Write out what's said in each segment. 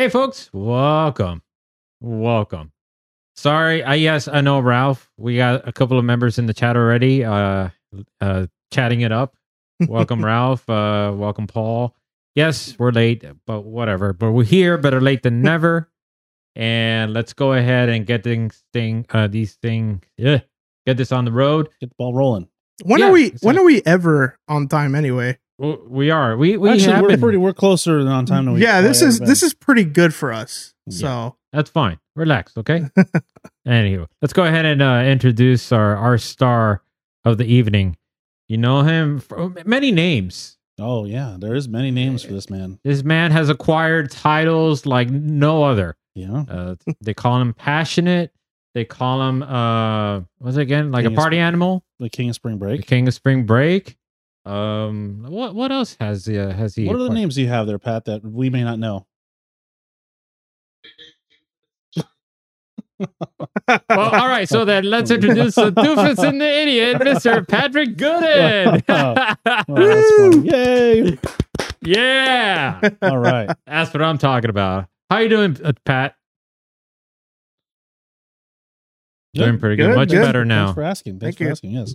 Hey, folks, welcome, welcome. Sorry, I yes, I know Ralph. We got a couple of members in the chat already, uh, uh, chatting it up. Welcome, Ralph. Uh, welcome, Paul. Yes, we're late, but whatever. But we're here, better late than never. And let's go ahead and get things thing, uh, these things, yeah, get this on the road. Get the ball rolling. When Yeah, are we? When exactly. are we ever on time anyway? W- We are. We we Actually, have we're pretty. We're closer than on time than we. yeah, this is ever this is pretty good for us. So That's fine. Relax, okay? Anywho, let's go ahead and uh, introduce our our star of the evening. You know him for many names. Oh yeah, there is many names for this man. This man has acquired titles like no other. Yeah, Uh, they call him passionate. They call him uh, what's it again? Like King a of party animal, the King of Spring break. the king of spring break. Um, what what else has he? Uh, has he? What are the acquired? names you have there, Pat, that we may not know? Well, all right. So then let's introduce the doofus and the idiot, Mr. Patrick Goodin. Oh. Yay! yeah, All right. that's what I'm talking about. How you doing, uh, Pat? Doing pretty good. Good, Much good. better now. Thanks for asking. Thanks Thank for you. asking. Yes.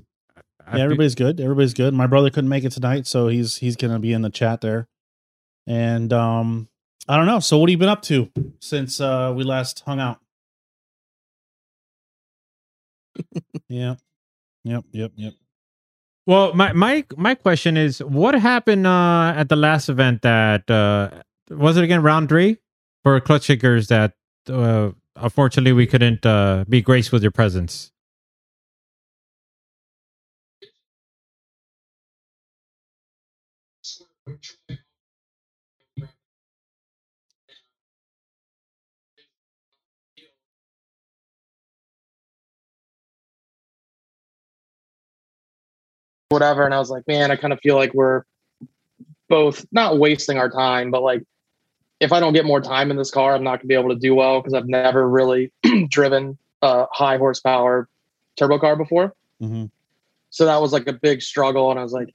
I yeah, everybody's good. Everybody's good. My brother couldn't make it tonight, so he's he's gonna be in the chat there. And um, I don't know. So what have you been up to since uh we last hung out? yeah. Yep. Yep. Yep. Well, my my my question is, what happened uh, at the last event? That uh, was it again round three for clutch kickers. That uh, unfortunately we couldn't uh, be graced with your presence. Whatever. And I was like, man, I kind of feel like we're both not wasting our time, but like if I don't get more time in this car, I'm not gonna be able to do well because I've never really driven a high horsepower turbo car before. hmm So that was like a big struggle. And I was like,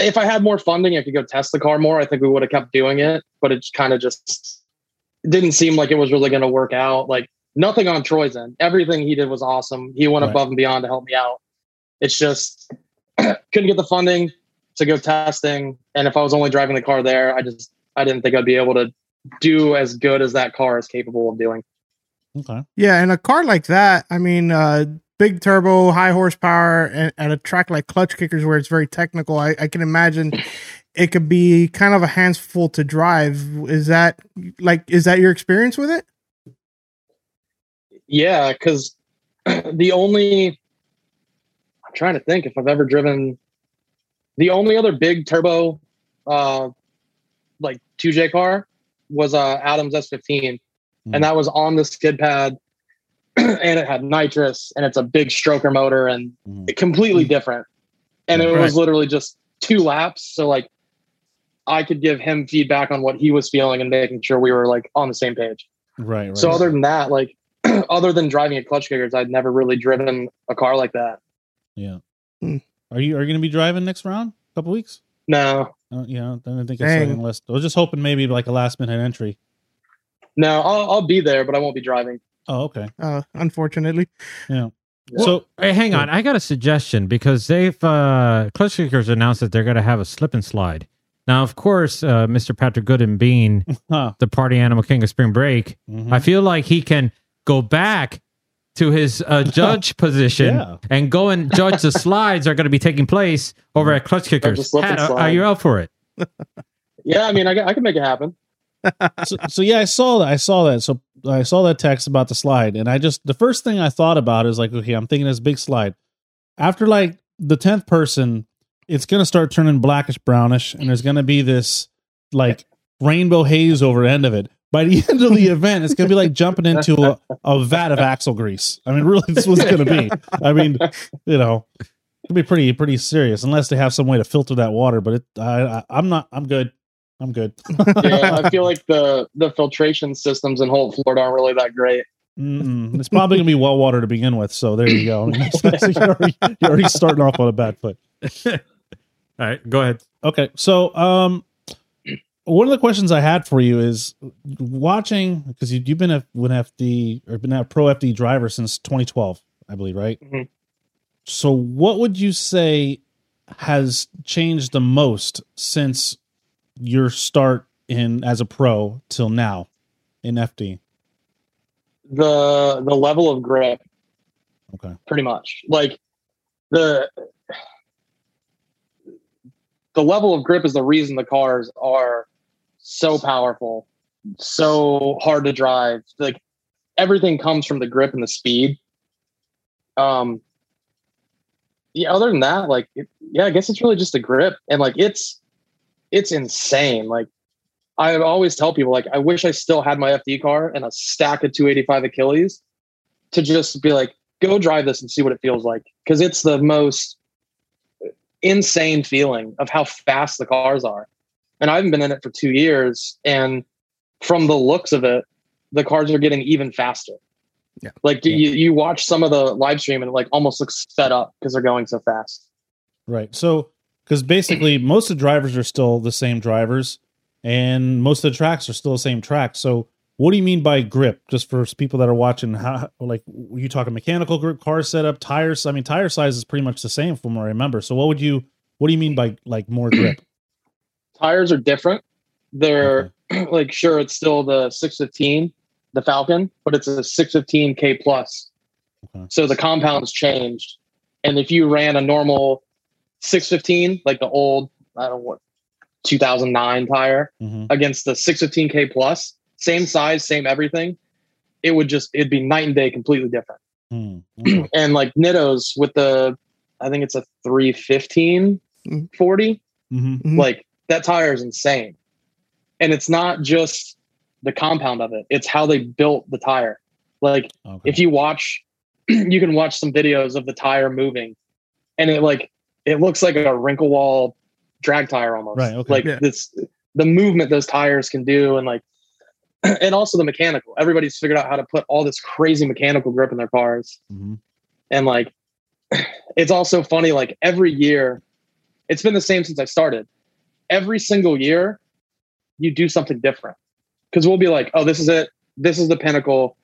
if I had more funding, I could go test the car more. I think we would have kept doing it, but it kind of just didn't seem like it was really going to work out. Like nothing on Troy's end. Everything he did was awesome. He went Right. above and beyond to help me out. It's just couldn't get the funding to go testing. And if I was only driving the car there, I just I didn't think I'd be able to do as good as that car is capable of doing. Okay. yeah, and a car like that, I mean, uh, big turbo, high horsepower, and at a track like Clutch Kickers where it's very technical, I, I can imagine it could be kind of a handful to drive. Is that like is that your experience with it? Yeah, because the only I'm trying to think if I've ever driven the only other big turbo uh like 2J car was uh Adams S15 Hmm. and that was on the skid pad and it had nitrous and it's a big stroker motor and it completely different. And it Right. was literally just two laps so like I could give him feedback on what he was feeling and making sure we were like on the same page. Right. Right. So other than that, like other than driving a clutch kickers, I'd never really driven a car like that. yeah. Hmm. Are you are you going to be driving next round? A couple weeks? No, Uh, yeah. I don't think it's Dang. on the list. I was just hoping maybe like a last minute entry. no, I'll, I'll be there, but I won't be driving. Oh, okay. Uh, unfortunately, Yeah. Yeah. So Hey, hang on. I got a suggestion because they've uh Clutch Kickers announced that they're going to have a slip and slide. Now, of course, uh, Mr. Patrick Goodin being the party animal king of spring break, Mhm. I feel like he can go back to his uh, judge position Yeah. and go and judge the slides are going to be taking place over at Clutch Kickers. slip and Pat, are, slide. are you up for it? Yeah, I mean, I, I can make it happen. so, so yeah, I saw that. I saw that. So I saw that text about the slide, and I just the first thing I thought about is like, okay, I'm thinking this big slide. After like the tenth person, it's gonna start turning blackish brownish, and there's gonna be this like rainbow haze over the end of it. By the end of the event, it's gonna be like jumping into a, a vat of axle grease. I mean, really, this was gonna be. I mean, you know, it'll be pretty pretty serious unless they have some way to filter that water. But it, I, I I'm not. I'm good. I'm good. Yeah, I feel like the the filtration systems in Holt, Florida aren't really that great. Mm-mm. It's probably gonna be well water to begin with, so there you go. I mean, that's- that's- you're, already, you're already starting off on a bad foot. All right, go ahead. Okay, so um, one of the questions I had for you is watching because you, you've been a an FD or been a pro FD driver since 2012, I believe, right? Mhm. So, what would you say has changed the most since your start in as a pro till now in FD? The the level of grip, Okay. pretty much. Like the the level of grip is the reason the cars are so powerful, so hard to drive. Like everything comes from the grip and the speed. Um yeah, other than that, like it, yeah, I guess it's really just the grip and like it's it's insane. Like I always tell people like I wish I still had my FD car and a stack of 285 Achilles to just be like go drive this and see what it feels like because it's the most insane feeling of how fast the cars are. And I haven't been in it for 2 years and from the looks of it the cars are getting even faster. Yeah. Like Yeah. you you watch some of the live stream and it like almost looks sped up because they're going so fast. Right. So, because basically most of the drivers are still the same drivers, and most of the tracks are still the same tracks. So, what do you mean by grip? Just for people that are watching, how like you talking mechanical grip, car setup, tires? I mean, tire size is pretty much the same from what I remember. So, what would you what do you mean by like more grip? Tires are different. They're like sure it's still the 615 the Falken but it's a 615k plus Okay. so the compound's changed and if you ran a normal 615 like the old i don't know what 2009 tire hmm against the 615k plus same size same everything it would just it'd be night and day completely different Hmm. And like nittos with the i think it's a 315 Mhm. 40 Mhm. Mhm. like that tire is insane and it's not just the compound of it it's how they built the tire like Okay. if you watch you can watch some videos of the tire moving and it like it looks like a wrinkle wall drag tire almost. Right, okay. like Yeah. this the movement those tires can do and like and also the mechanical. Everybody's figured out how to put all this crazy mechanical grip in their cars. Mhm. and like it's also funny like every year it's been the same since i started. Every single year you do something different. Because we'll be like oh this is it. This is the pinnacle.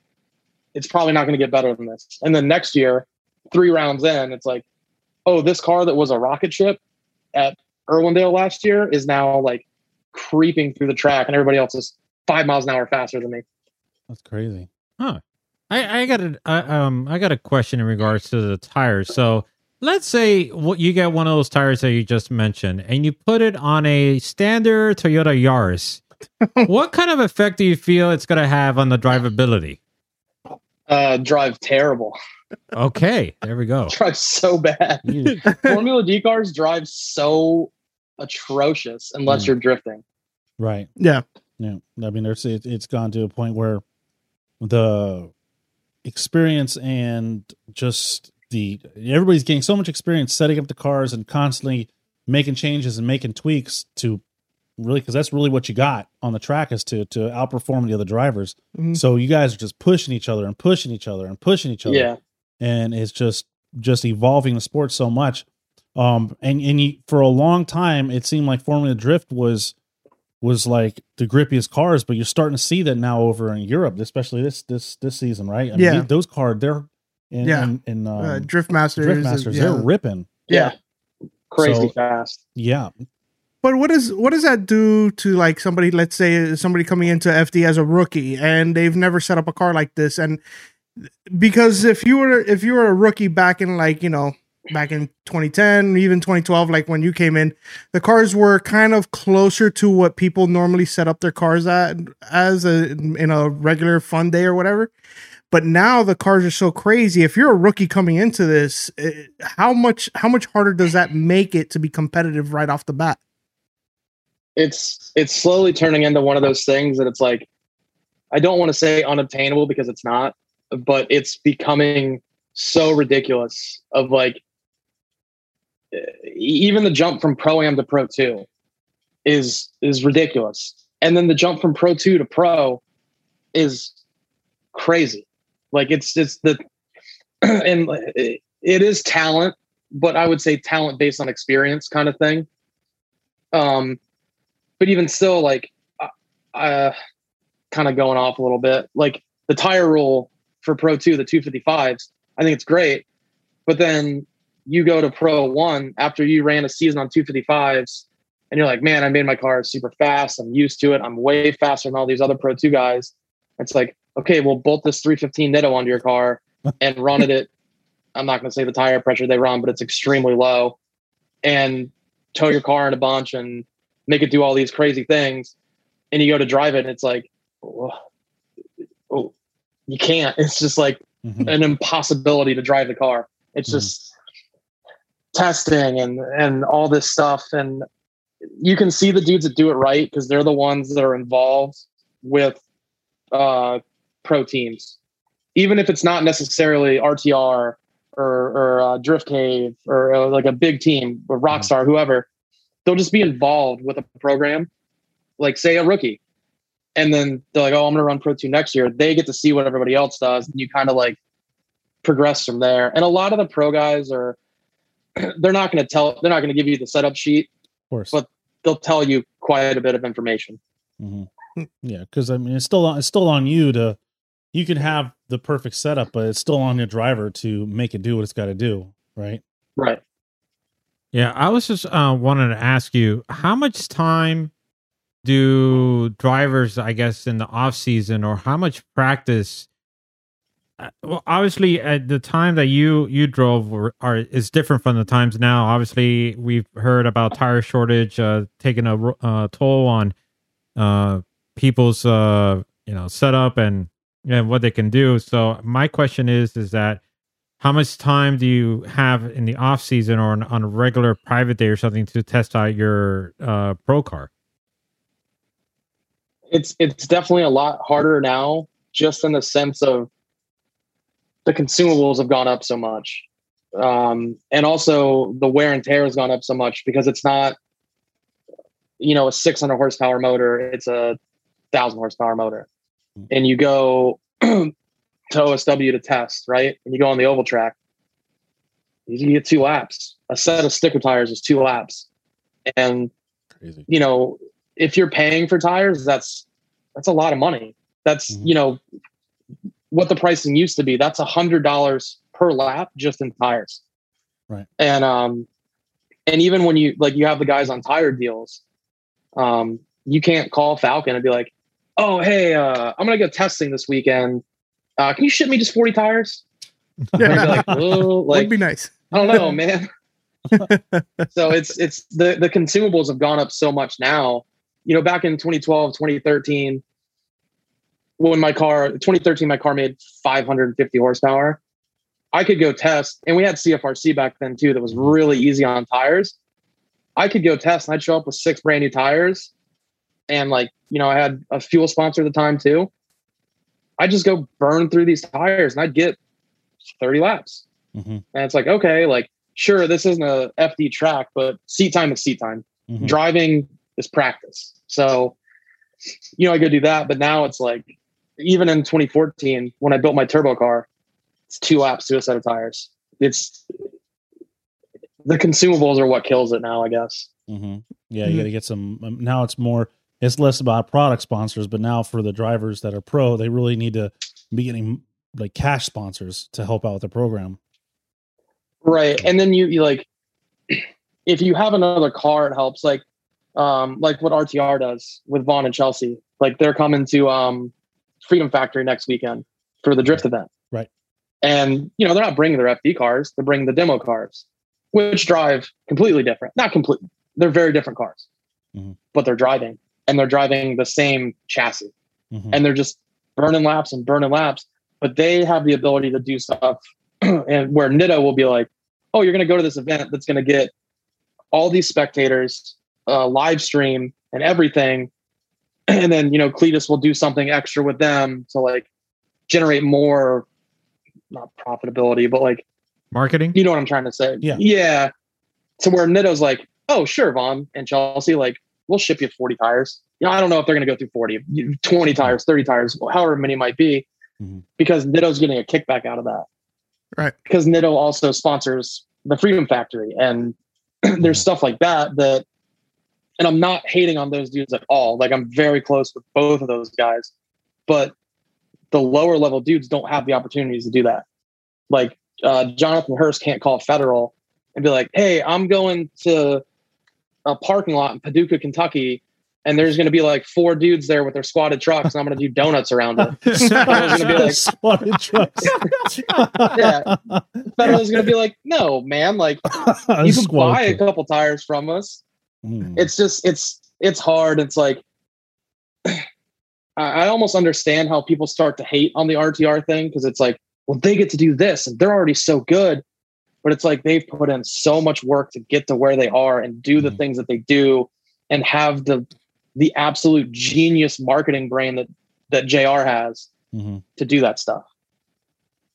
It's probably not going to get better than this. And then next year three rounds in it's like oh this car that was a rocket ship at irwindale last year is now like creeping through the track and everybody else is five miles an hour faster than me That's crazy. Huh? I, I got a I, um I got a question in regards to the tires. So let's say what you get one of those tires that you just mentioned, and you put it on a standard Toyota Yaris. what kind of effect do you feel it's going to have on the drivability? uh drive terrible Okay, there we go. drive so bad Formula D cars drive so atrocious unless Mm. you're drifting. right. Yeah. Yeah, I mean, there's it, it's gone to a point where the experience and just the everybody's getting so much experience setting up the cars and constantly making changes and making tweaks to really because that's really what you got on the track is to to outperform the other drivers. Mhm. So you guys are just pushing each other and pushing each other and pushing each other Yeah. And it's just just evolving the sport so much. Um, and and you, for a long time, it seemed like Formula Drift was was like the grippiest cars, but you're starting to see that now over in Europe, especially this this this season, right? I mean, Yeah. these- those cars they're in, Yeah. in, in um, uh, Drift Masters. Drift Masters, yeah. they're ripping. Yeah. Crazy So- fast. Yeah, But what does what does that do to like somebody? Let's say somebody coming into FD as a rookie and they've never set up a car like this, and because if you were if you were a rookie back in like you know back in 2010 even 2012 like when you came in the cars were kind of closer to what people normally set up their cars at as a in a regular fun day or whatever. But now the cars are so crazy. If you're a rookie coming into this eh, how much how much harder does that make it to be competitive right off the bat? It's it's slowly turning into one of those things that it's like I don't want to say unobtainable because it's not, but it's becoming so ridiculous of like even the jump from pro am to pro 2 is is ridiculous. And then the jump from pro 2 to pro is crazy. Like it's it's the and it is talent, but I would say talent based on experience kind of thing. Um but even still like uh, kind of going off a little bit. Like the tire rule for Pro 2, the 255s, I think it's great. But then you go to Pro 1 after you ran a season on 255s and you're like, man, I made my car super fast. I'm used to it. I'm way faster than all these other Pro 2 guys. It's like, okay, we'll bolt this 315 Nitto onto your car and run it at, I'm not going to say the tire pressure they run, but it's extremely low. And tow your car in a bunch and make it do all these crazy things. And you go to drive it and it's like, oh, oh you can't. It's just like Mhm. an impossibility to drive the car. It's Mhm. just testing and and all this stuff and you can see the dudes that do it right because they're the ones that are involved with uh pro teams even if it's not necessarily rtr or or uh, drift cave or uh, like a big team or rockstar whoever they'll just be involved with a program like say a rookie and then they're like oh i'm gonna run pro 2 next year they get to see what everybody else does and you kind of like progress from there and a lot of the pro guys are they're not going to tell they're not going to give you the setup sheet Of course. But- they'll tell you quite a bit of information Mhm. Yeah, because I mean, it's still on, it's still on you to. You can have the perfect setup, but it's still on the driver to make it do what it's got to do, right? right Yeah, I was just uh, wanted to ask you how much time do drivers, I guess, in the off season, or how much practice? uh, Well, obviously, at the time that you you drove are is different from the times now. Obviously, we've heard about tire shortage uh, taking a uh, toll on uh, people's uh, you know setup and and what they can do. So my question is, is that how much time do you have in the off season or on, on a regular private day or something to test out your uh, pro car? It's it's definitely a lot harder now just in the sense of the consumables have gone up so much. Um, and also the wear and tear has gone up so much because it's not you know a 600 horsepower motor it's a thousand horsepower motor. And you go to osw to test right? And you go on the oval track you get two laps. A set of sticker tires is two laps. And Crazy. you know, if you're paying for tires, that's that's a lot of money. That's Mhm. you know what the pricing used to be. That's a hundred dollars per lap just in tires. Right. And um and even when you like you have the guys on tire deals, um, you can't call Falken and be like, Oh, hey, uh, I'm gonna go testing this weekend. Uh, can you ship me just 40 tires? Yeah. I'd be like, "Well, Would like be nice. I don't know, man. so it's it's the the consumables have gone up so much now. You know, back in 2012, 2013, when my car 2013 my car made 550 horsepower. I could go test, and we had CFRC back then too. That was really easy on tires. I could go test, and I'd show up with six brand new tires, and like you know, I had a fuel sponsor at the time too. I'd just go burn through these tires, and I'd get 30 laps. Mhm. And it's like, okay, like sure, this isn't a FD track, but seat time is seat time. Mhm. Driving is practice. So, you know, I go do that. But now it's like, even in 2014, when I built my turbo car, it's two laps to a set of tires. It's the consumables are what kills it now, I guess. hmm Yeah, you got to get some. Um, now it's more. It's less about product sponsors, but now for the drivers that are pro, they really need to be getting like cash sponsors to help out with the program. Right. And then you, you like, if you have another car, it helps. Like, um, like what RTR does with Vaughn and Chelsea. Like they're coming to um, Freedom Factory next weekend for the drift event. Right. And you know they're not bringing their FD cars; they're bringing the demo cars, which drive completely different. Not complete. They're very different cars, Mhm. but they're driving, and they're driving the same chassis Mhm. and they're just burning laps and burning laps. But they have the ability to do stuff, and where Nitto will be like, "Oh, you're going to go to this event that's going to get all these spectators, uh, live stream, and everything." And then you know, Cleetus will do something extra with them to like generate more, not profitability, but like Marketing? you know what I'm trying to say? Yeah. Yeah. So where Nitto's like, oh, sure, Vaughn and Chelsea, like, we'll ship you 40 tires. You know, I don't know if they're going to go through 40, 20 tires, 30 tires, however many might be, Mhm. because Nitto's getting a kickback out of that. Right. Because Nitto also sponsors the Freedom Factory. And there's stuff like that that and I'm not hating on those dudes at all. Like I'm very close with both of those guys, but the lower level dudes don't have the opportunities to do that. Like uh, Jonathan Hurst can't call federal and be like, "Hey, I'm going to a parking lot in Paducah, Kentucky, and there's going to be like four dudes there with their squatted trucks, and I'm going to do donuts around it." Federal's gonna be like- Spotted trucks. yeah, Federal's going to be like, "No, man, like you can buy a couple tires from us." Mm. it's just it's it's hard it's like I, I almost understand how people start to hate on the rtr thing because it's like well they get to do this and they're already so good but it's like they've put in so much work to get to where they are and do the Mhm. things that they do and have the the absolute genius marketing brain that that jr has Mhm. to do that stuff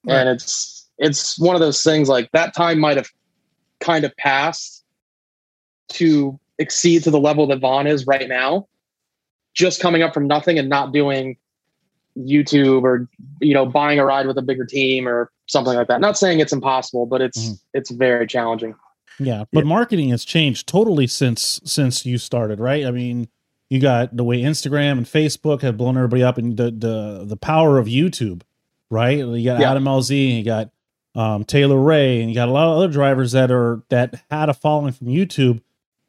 Right. and it's it's one of those things like that time might have kind of passed to exceed to the level that Vaughn is right now, just coming up from nothing and not doing YouTube or you know buying a ride with a bigger team or something like that. Not saying it's impossible, but it's Mhm. it's very challenging. Yeah, but marketing has changed totally since since you started, right? I mean, you got the way Instagram and Facebook have blown everybody up, and the the the power of YouTube, right? You got Yeah. Adam LZ, and you got um, Taylor Ray, and you got a lot of other drivers that are that had a following from YouTube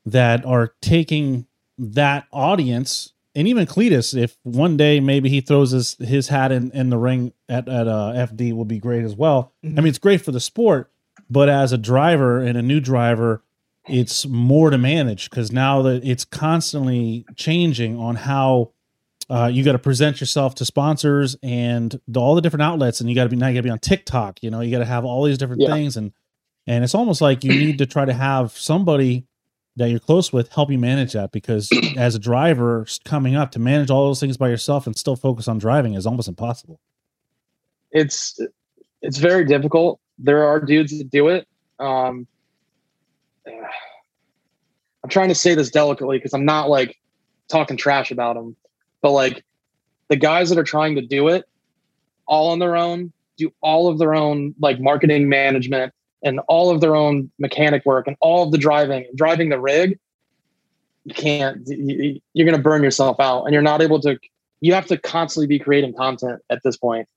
that are taking that audience, and even Cleetus, if one day maybe he throws his his hat in in the ring at at uh, FD, will be great as well. I mean, it's great for the sport, but as a driver and a new driver it's more to manage because now that it's constantly changing on how uh, you got to present yourself to sponsors and the, all the different outlets and you got to be now you got to be on tiktok you know you got to have all these different Yeah. things and and it's almost like you need to try to have somebody that you're close with help you manage that because as a driver coming up to manage all those things by yourself and still focus on driving is almost impossible It's it's very difficult. There are dudes that do it. Um, I'm trying to say this delicately because I'm not like talking trash about them, but like the guys that are trying to do it all on their own, do all of their own like marketing management and all of their own mechanic work and all of the driving, driving the rig. You can't. you- You're going to burn yourself out, and you're not able to. You have to constantly be creating content at this point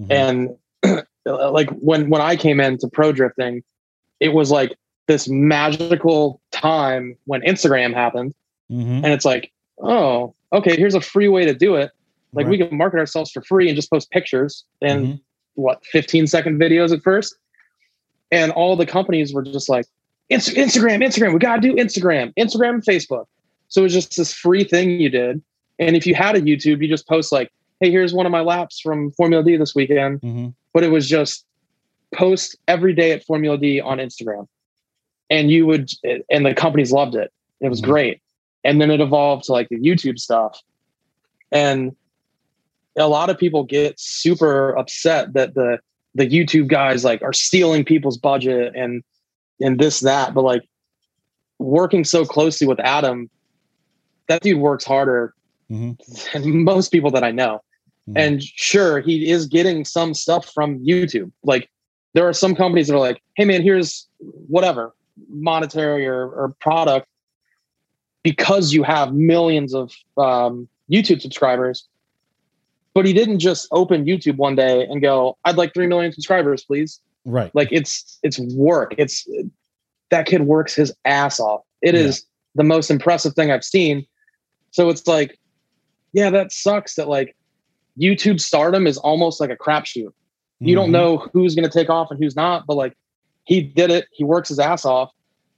Mhm. and like when when I came into pro drifting, it was like this magical time when Instagram happened, Mhm. and it's like, oh, okay, here's a free way to do it. Like we can market ourselves for free and just post pictures and Mhm. what 15 second videos at first, and all the companies were just like, Instagram, Instagram, we gotta do Instagram, Instagram, and Facebook. So it was just this free thing you did, and if you had a YouTube, you just post like, hey, here's one of my laps from Formula D this weekend Mhm. but it was just post every day at Formula D on Instagram. And you would, and the companies loved it. It was Mhm. great. And then it evolved to like the YouTube stuff. And a lot of people get super upset that the, the YouTube guys like are stealing people's budget and, and this, that, but like working so closely with Adam, that dude works harder Mhm. than most people that I know. Mhm. And sure, he is getting some stuff from YouTube. Like there are some companies that are like, hey man, here's whatever monetary or, or product because you have millions of um, YouTube subscribers. But he didn't just open YouTube one day and go, I'd like 3 million subscribers, please. right Like it's it's work. It's that kid works his ass off. It Yeah. is the most impressive thing I've seen. So it's like, yeah, that sucks that like YouTube stardom is almost like a crapshoot. You don't Mhm. know who's going to take off and who's not, but like he did it. He works his ass off.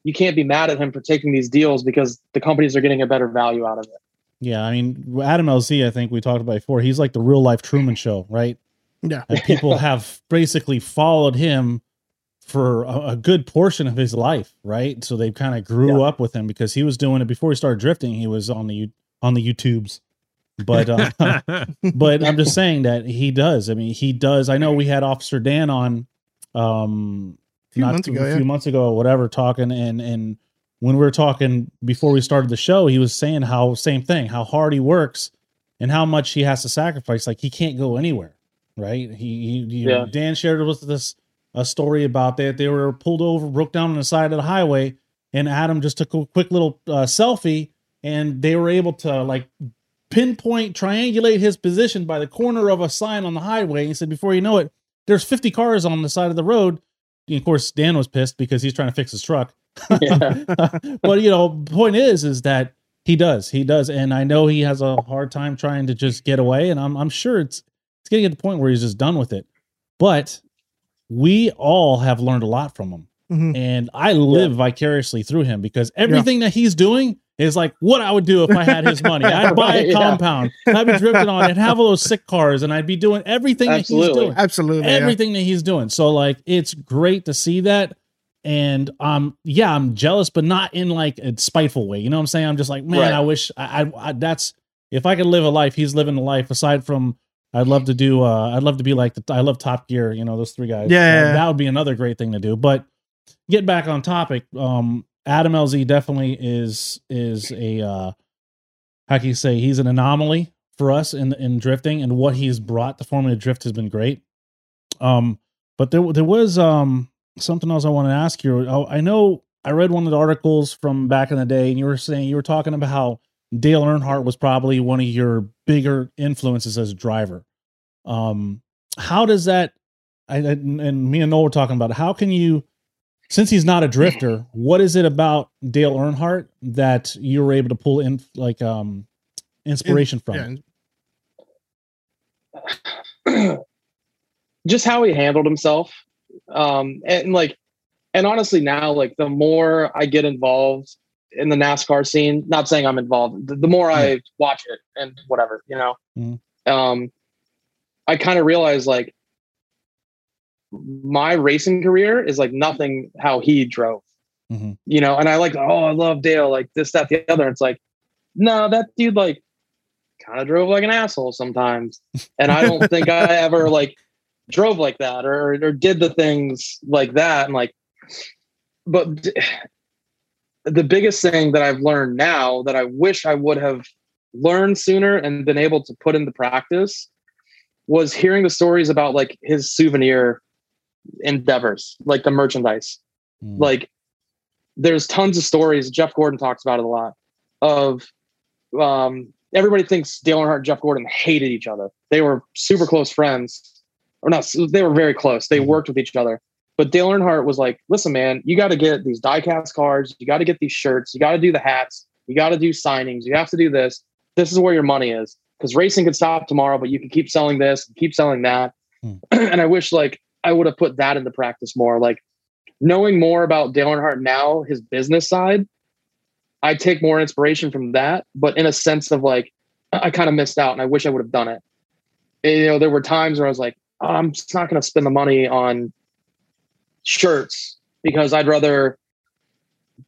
You can't be mad at him for taking these deals because the companies are getting a better value out of it. Yeah, I mean, Adam LZ, I think we talked about before. He's like the real life Truman Show, right? Yeah. And people have basically followed him for a, a good portion of his life, right? So they kind of grew Yeah. up with him because he was doing it before he started drifting. He was on the on the YouTubes, but uh, but I'm just saying that he does. I mean, he does. I know we had Officer Dan on um Few not months ago, a yeah. few months ago, or whatever, talking and and when we were talking before we started the show, he was saying how same thing, how hard he works and how much he has to sacrifice. Like he can't go anywhere, right? He, he, Yeah. Dan shared with us a story about that. They were pulled over, broke down on the side of the highway, and Adam just took a quick little uh, selfie and they were able to like pinpoint triangulate his position by the corner of a sign on the highway. He said, before you know it, there's 50 cars on the side of the road. And of course, Dan was pissed because he's trying to fix his truck. Yeah. but you know, point is, is that he does, he does, and I know he has a hard time trying to just get away, and I'm I'm sure it's it's getting to the point where he's just done with it. But we all have learned a lot from him, Mhm. and I live vicariously through him because everything that he's doing is like what I would do if I had his money. I'd buy a Right, yeah. compound, I'd be drifting on, it, have all those sick cars, and I'd be doing everything that he's Absolutely. doing Absolutely. yeah. everything that he's doing. So like it's great to see that. And um yeah, I'm jealous, but not in like a spiteful way. You know what I'm saying? I'm just like, man, Right. I wish I, I, I that's if I could live a life, he's living a life aside from I'd love to do uh I'd love to be like the I love Top Gear, you know, those three guys. Yeah, yeah, yeah. that would be another great thing to do. But get back on topic. Um Adam LZ definitely is is a uh how can you say he's an anomaly for us in in drifting and what he's brought to Formula Drift has been great. Um, but there there was um something else I want to ask you. Oh, I know I read one of the articles from back in the day, and you were saying you were talking about how Dale Earnhardt was probably one of your bigger influences as a driver. Um, how does that? I, I- and me and Noel were talking about it. how can you, since he's not a drifter, what is it about Dale Earnhardt that you were able to pull in like um inspiration from? Yeah. just how he handled himself um and like and honestly now like the more i get involved in the nascar scene not saying i'm involved the, the more i watch it and whatever you know? Mhm. um i kind of realize like my racing career is like nothing how he drove. Mhm. you know and i like oh i love dale like this that the other. It's like no that dude like kind of drove like an asshole sometimes. And i don't think i ever like drove like that or or did the things like that. And like but the biggest thing that i've learned now that i wish i would have learned sooner and been able to put into practice was hearing the stories about like his souvenir endeavors like the merchandise. Mm. like there's tons of stories. Jeff gordon talks about it a lot of um everybody thinks dale earnhardt and jeff gordon hated each other. They were super close friends or not they were very close. They Mhm. worked with each other. But dale earnhardt was like listen man you got to get these diecast cards. You got to get these shirts. You got to do the hats. You got to do signings. You have to do this. This is where your money is. Because racing could stop tomorrow but you can keep selling this keep selling that. Hmm. and i wish like i would have put that into practice more. Like knowing more about Dale Earnhardt now, his business side, I take more inspiration from that, but in a sense of like, I kind of missed out and I wish I would have done it. And, you know, there were times where I was like, I'm just not going to spend the money on shirts because I'd rather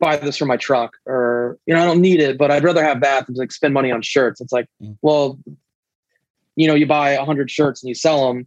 buy this for my truck or, you know, I don't need it, but I'd rather have that than like spend money on shirts. It's like, Mm. well, you know, you buy a hundred shirts and you sell them,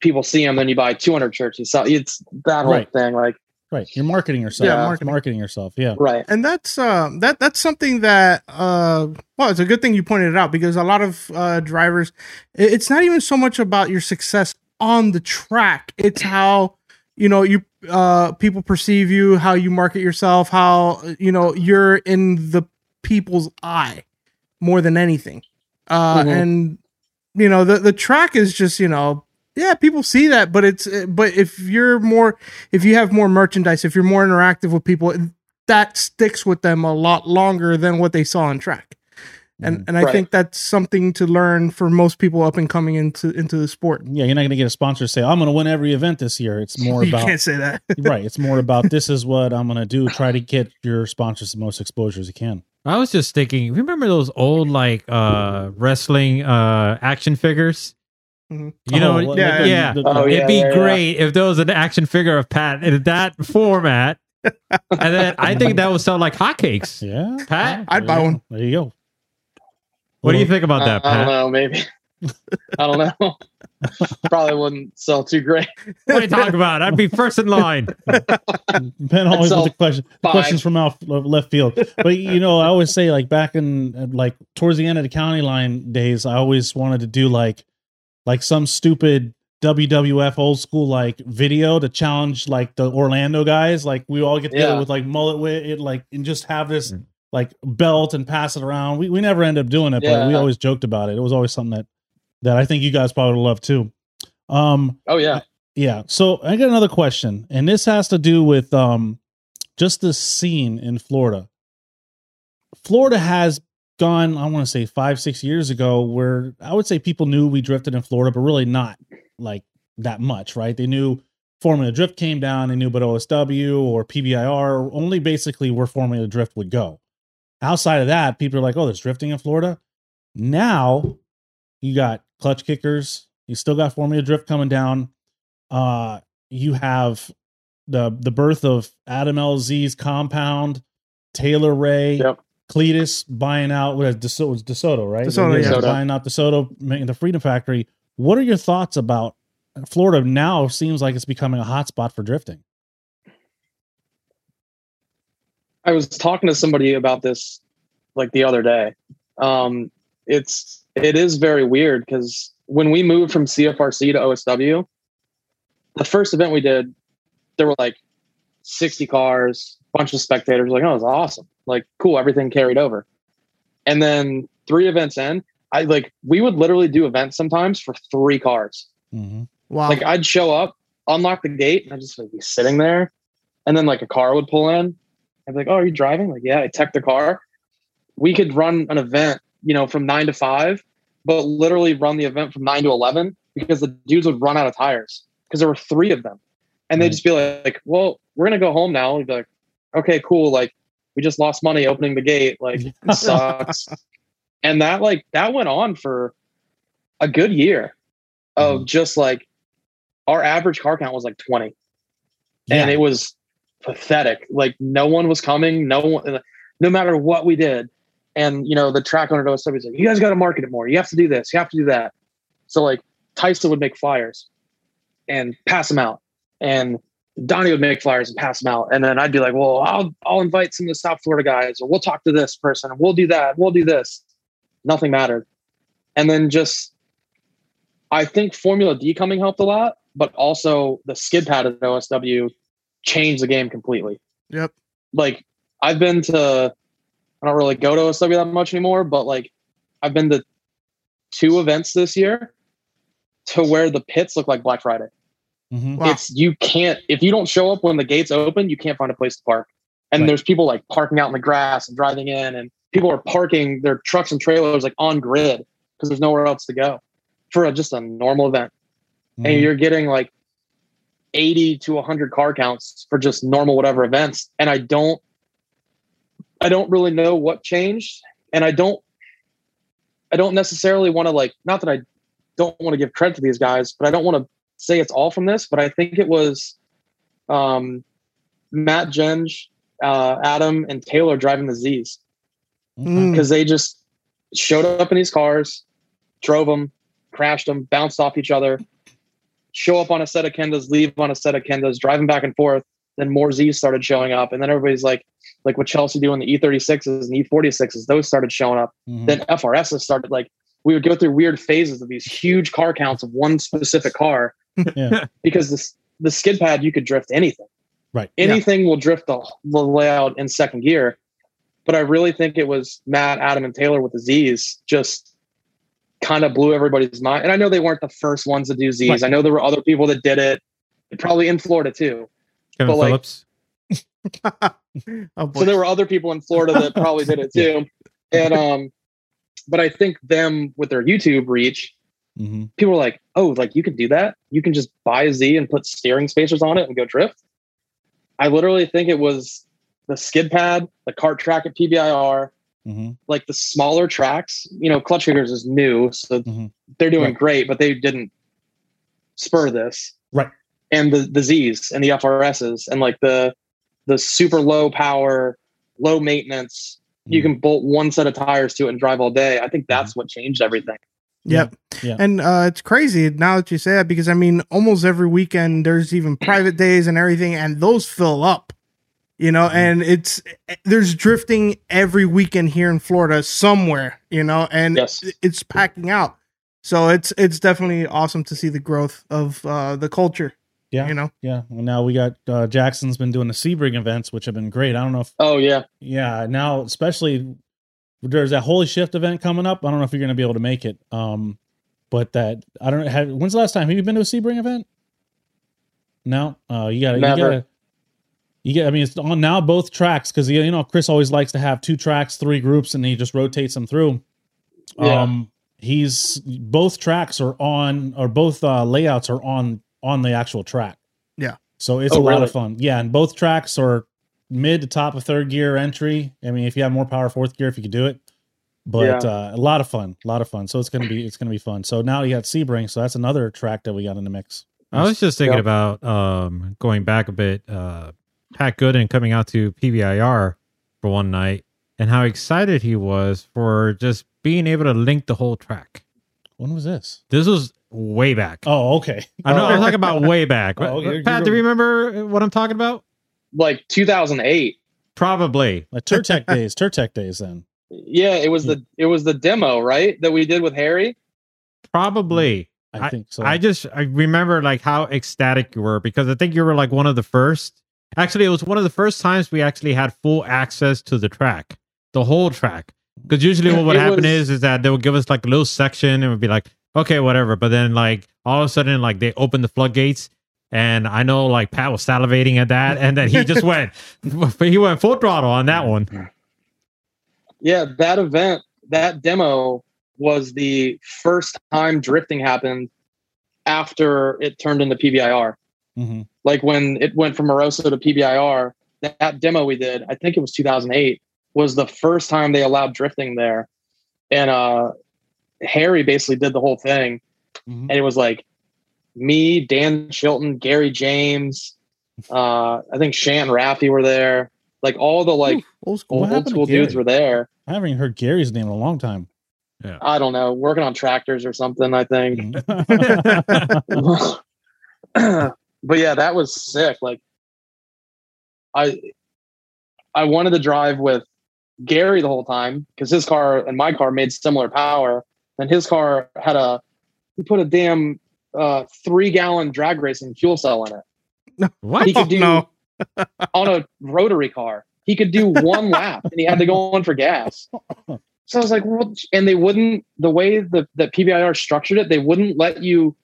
people see them, then you buy 200 shirts, you sell, it's that whole Right. thing. Like, Right, you're marketing yourself. Yeah, marketing. marketing. yourself. Yeah. right. and that's uh, that that's something that uh, well, it's a good thing you pointed it out because a lot of uh, drivers, it's not even so much about your success on the track; it's how you know you uh, people perceive you, how you market yourself, how you know you're in the people's eye more than anything. Uh, Mhm. And you know the the track is just you know yeah people see that, but it's but if you're more if you have more merchandise, if you're more interactive with people, that sticks with them a lot longer than what they saw on track. And Mhm. and I Right. think that's something to learn for most people up and coming into into the sport. Yeah, you're not going to get a sponsor to say, "I'm going to win every event this year." It's more you about can't say that. right. It's more about this is what I'm going to do. Try to get your sponsors the most exposure as you can. I was just thinking, remember those old like uh wrestling uh action figures? Mhm. You know, Oh, yeah, the- yeah. the- Oh, It'd be yeah, yeah. great if there was an action figure of Pat in that format. and then I think that would sell like hotcakes. yeah. Pat? I'd buy one. There you go. What do you think about I, that, I don't Pat? know, maybe. I don't know. Probably wouldn't sell too great. What are you talking about? I'd be first in line. Ben always sell with the question, five. questions from out left field. But you know, I always say like back in like towards the end of the county line days, I always wanted to do like like some stupid WWF old school like video to challenge like the Orlando guys. Like we all get together Yeah. with like mullet wit, it, like and just have this Mm. like belt and pass it around. We we never end up doing it, but we always joked about it. It was always something that that I think you guys probably love too. Um, Oh yeah. yeah. So I got another question, and this has to do with um just the scene in Florida. Florida has gone, I want to say five, six years ago, where I would say people knew we drifted in Florida, but really not like that much, right? They knew Formula Drift came down, they knew but OSW or PBIR, only basically where Formula Drift would go. Outside of that, people are like, oh, there's drifting in Florida. Now you got clutch kickers, you still got Formula Drift coming down. Uh, you have the the birth of Adam LZ's compound, Taylor Ray, Yep. Cleetus buying out what DeSoto, was DeSoto, right? DeSoto, He's yeah. buying out DeSoto, making the Freedom Factory. What are your thoughts about Florida? Now seems like it's becoming a hotspot for drifting. I was talking to somebody about this like the other day. Um, it's it is very weird because when we moved from CFRC to OSW, the first event we did, there were like 60 cars, bunch of spectators. Like, oh, it's awesome. Like, cool, everything carried over. And then three events in, I like we would literally do events sometimes for three cars. Mm-hmm. Wow. Like I'd show up, unlock the gate, and I'd just like be sitting there. And then like a car would pull in. I'd be like, Oh, are you driving? Like, yeah, I tech the car. We could run an event, you know, from nine to five, but literally run the event from nine to eleven because the dudes would run out of tires because there were three of them. And they'd just be like, like, Well, we're gonna go home now. We'd be like, Okay, cool. Like we just lost money opening the gate. Like it sucks. and that like that went on for a good year of mm-hmm. just like our average car count was like 20 and it was pathetic. Like no one was coming no one uh, no matter what we did. And you know the track owner was like you guys got to market it more. You have to do this. You have to do that. So like tyson would make flyers and pass them out. And donnie would make flyers and pass them out and then i'd be like well i'll i'll invite some of the south florida guys or we'll talk to this person and we'll do that we'll do this nothing mattered and then just I think Formula D coming helped a lot, but also the skid pad at OSW changed the game completely. Yep. Like I've been to, I don't really go to OSW that much anymore, but like I've been to two events this year to where the pits look like Black Friday. Mm-hmm. Wow. It's you can't if you don't show up when the gates open, you can't find a place to park. And Right. there's people like parking out in the grass and driving in, and people are parking their trucks and trailers like on grid because there's nowhere else to go for a, just a normal event. Mm-hmm. And you're getting like 80 to 100 car counts for just normal whatever events. And I don't, I don't really know what changed, and I don't, I don't necessarily want to like, not that I don't want to give credit to these guys, but I don't want to say it's all from this, but I think it was um, Matt Jenge, uh, Adam, and Taylor driving the Z's Mm. because they just showed up in these cars, drove them, crashed them, bounced off each other, show up on a set of Kendas, leave on a set of Kendas, driving back and forth. Then more Z's started showing up, and then everybody's like, like what Chelsea doing the E36s and E46s, those started showing up Mhm. then FRSs started like we would go through weird phases of these huge car counts of one specific car. Yeah. because this the skid pad you could drift anything. Right. Anything will drift the, the layout in second gear. But I really think it was Matt, Adam, and Taylor with the Z's just kind of blew everybody's mind. And I know they weren't the first ones to do Z's. Right. I know there were other people that did it, probably in Florida too. Kevin But, like, oh boy. So there were other people in Florida that probably did it too. And um, but I think them with their YouTube reach, Mhm. people are like, "Oh, like you can do that? You can just buy a Z and put steering spacers on it and go drift." I literally think it was the skid pad, the kart track at PBIR, Mhm. like the smaller tracks. You know, Clutch Kickers is new, so Mhm. they're doing Right. great, but they didn't spur this. Right. And the the Z's and the FRSs and like the the super low power, low maintenance. You Mm-hmm. can bolt one set of tires to it and drive all day. I think that's what changed everything. Yep. Yeah. And uh, it's crazy now that you say that because I mean, almost every weekend there's even private days and everything, and those fill up. You know, Mm-hmm. and it's there's drifting every weekend here in Florida somewhere. You know, and Yes. it's packing out. So it's it's definitely awesome to see the growth of uh, the culture. Yeah. You know, Yeah. Well, now we got uh, Jackson's been doing the Sebring events, which have been great. I don't know if Oh yeah, yeah now especially there's that Holy Shift event coming up. I don't know if you're going to be able to make it. Um, but that I don't know. Have, when's the last time have you been to a Sebring event? No. Uh, you got to you Never. got to. You get, I mean, it's on now both tracks because you know Chris always likes to have two tracks, three groups, and he just rotates them through. Yeah. Um, he's both tracks are on, or both uh, layouts are on on the actual track. Yeah. So it's Oh, a lot really? of fun. Yeah, and both tracks are mid to top of third gear entry. I mean, if you have more power, fourth gear, if you could do it. But Yeah. uh, a lot of fun, a lot of fun. So it's gonna be it's gonna be fun. So now you got Sebring, so that's another track that we got in the mix. I was just thinking Yeah. about um, going back a bit. Uh, Pat Goodin coming out to PBIR for one night, and how excited he was for just being able to link the whole track. When was this? This was way back. Oh, okay. I'm, not, I'm talking about way back. Oh, okay. Pat, do you remember what I'm talking about? like 2008. Probably. Like Turtec days, Turtec days. Then Yeah, it was the it was the demo right that we did with Harry. Probably. I, think so. I just I remember like how ecstatic you were because I think you were like one of the first. Actually, it was one of the first times we actually had full access to the track, the whole track. Because usually what would It happen was- is is that they would give us like a little section and it would be like, okay, whatever. But then like all of a sudden like they opened the floodgates. And I know like Pat was salivating at that, and then he just went, he went full throttle on that one. Yeah, that event, that demo was the first time drifting happened after it turned into PBIR. Mhm. Like when it went from Moroso to PBIR, that, that demo we did, I think it was 2008, was the first time they allowed drifting there. And uh, Harry basically did the whole thing. Mhm. And it was like me, Dan Chilton, Gary James, uh, I think Shan Raffy were there. Like all the like old school. What old school dudes were there. I haven't even heard Gary's name in a long time. Yeah. I don't know, working on tractors or something, I think. Mhm. but yeah, that was sick. Like I I wanted to drive with Gary the whole time because his car and my car made similar power. And his car had a he put a damn uh, three gallon drag racing fuel cell in it What? He could Oh, do no. on a rotary car. He could do one lap and he had to go on for gas. So I was like, well, and they wouldn't, the way the, that PBIR structured it, they wouldn't let you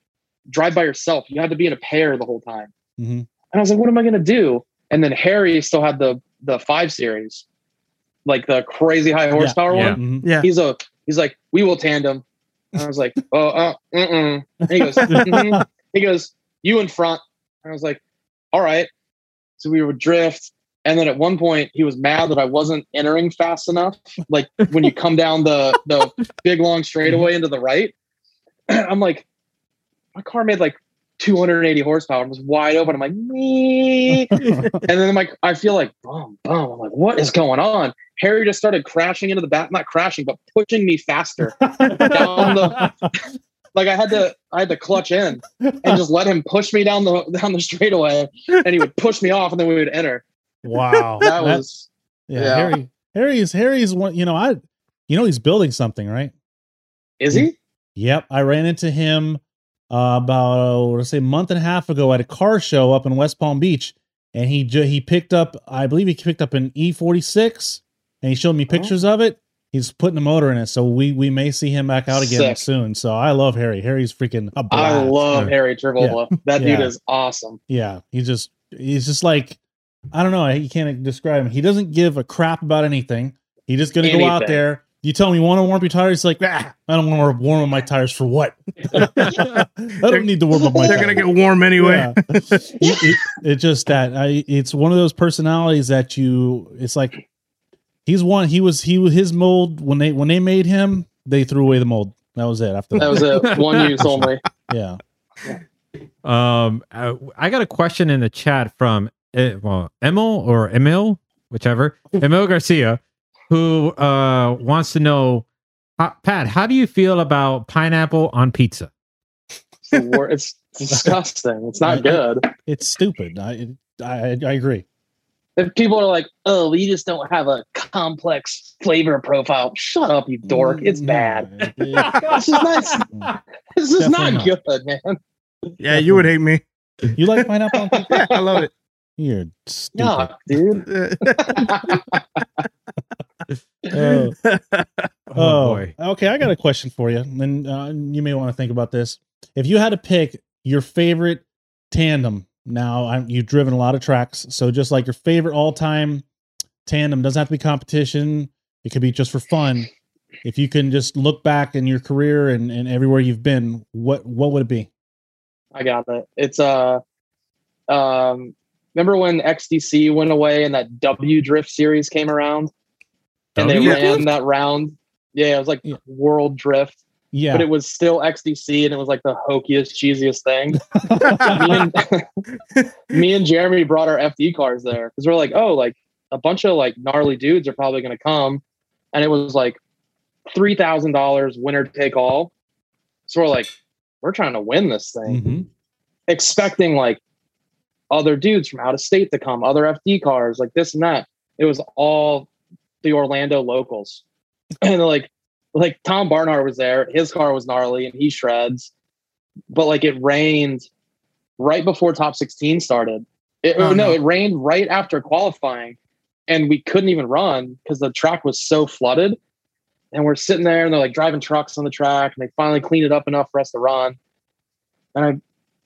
drive by yourself. You had to be in a pair the whole time. Mhm. And I was like, what am I going to do? And then Harry still had the, the five series, like the crazy high horsepower Yeah. one. Mhm. Yeah. He's a, he's like, we will tandem. And I was like, oh, uh, mm-mm. And he goes, "Mhm." he goes, you in front. And I was like, all right. So we would drift. And then at one point he was mad that I wasn't entering fast enough. Like when you come down the, the big long straightaway into the right, I'm like, my car made like 280 horsepower. It was wide open. I'm like, me. and then I'm like, I feel like boom, boom. I'm like, what is going on? Harry just started crashing into the back, not crashing, but pushing me faster down the like I had to I had to clutch in and just let him push me down the down the straightaway and he would push me off and then we would enter. Wow. That was yeah, yeah. Harry. Harry's Harry's one. You know, I. You know, he's building something, right? is he? Yep, I ran into him uh, about let's say a month and a half ago at a car show up in West Palm Beach, and he ju- he picked up, I believe he picked up an E forty six, and he showed me pictures of it. He's putting a motor in it, so we we may see him back out again Sick. soon. So I love Harry. Harry's freaking. I love Yeah. Harry Trivola. That dude is awesome. Yeah, he just he's just like I don't know. You can't describe him. He doesn't give a crap about anything. He's just gonna go out there. You tell me you want to warm up your tires. He's like, ah, I don't want to warm up my tires for what? I don't need to warm up my. They're tires. gonna get warm anyway. Yeah. it, it- it's just that I. It's one of those personalities that you. It's like he's one. He was he was his mold when they when they made him. They threw away the mold. That was it. After That was it. One use only. yeah. Um, I, I got a question in the chat from uh, well, Emil or Emil, whichever, Emil Garcia, who uh wants to know, uh, Pat, how do you feel about pineapple on pizza? It's, the it's disgusting. It's not good. It's stupid. I I, I agree. If people are like, "Oh, we just don't have a complex flavor profile," shut up, you dork. It's Mm, bad. it- it- This is not. This is not Definitely good, man. Yeah, you would hate me. You like pineapple on pizza? Yeah, I love it. You're stupid. Yuck, dude. Oh. Oh, Oh, boy. okay. I got a question for you, and uh, you may want to think about this. If you had to pick your favorite tandem, now I'm, you've driven a lot of tracks, so just like your favorite all-time tandem doesn't have to be competition. It could be just for fun. If you can just look back in your career and, and everywhere you've been, what what would it be? I got it. It's uh um remember when XDC went away and that W Drift series came around and they ran that round? Yeah, it was like Yeah. World Drift, Yeah, but it was still XDC and it was like the hokiest, cheesiest thing. me, and, me and Jeremy brought our FD cars there because we're like, oh, like a bunch of like gnarly dudes are probably going to come, and it was like three thousand dollars winner take all. So we're like, we're trying to win this thing, Mhm. expecting like other dudes from out of state to come, other FD cars, like this and that. It was all the Orlando locals, and like like Tom Barnhart was there. His car was gnarly and he shreds, but like it rained right before top 16 started. It, Oh, no, no. it rained right after qualifying, and we couldn't even run because the track was so flooded. And we're sitting there, and they're like driving trucks on the track, and they finally cleaned it up enough for us to run. And I,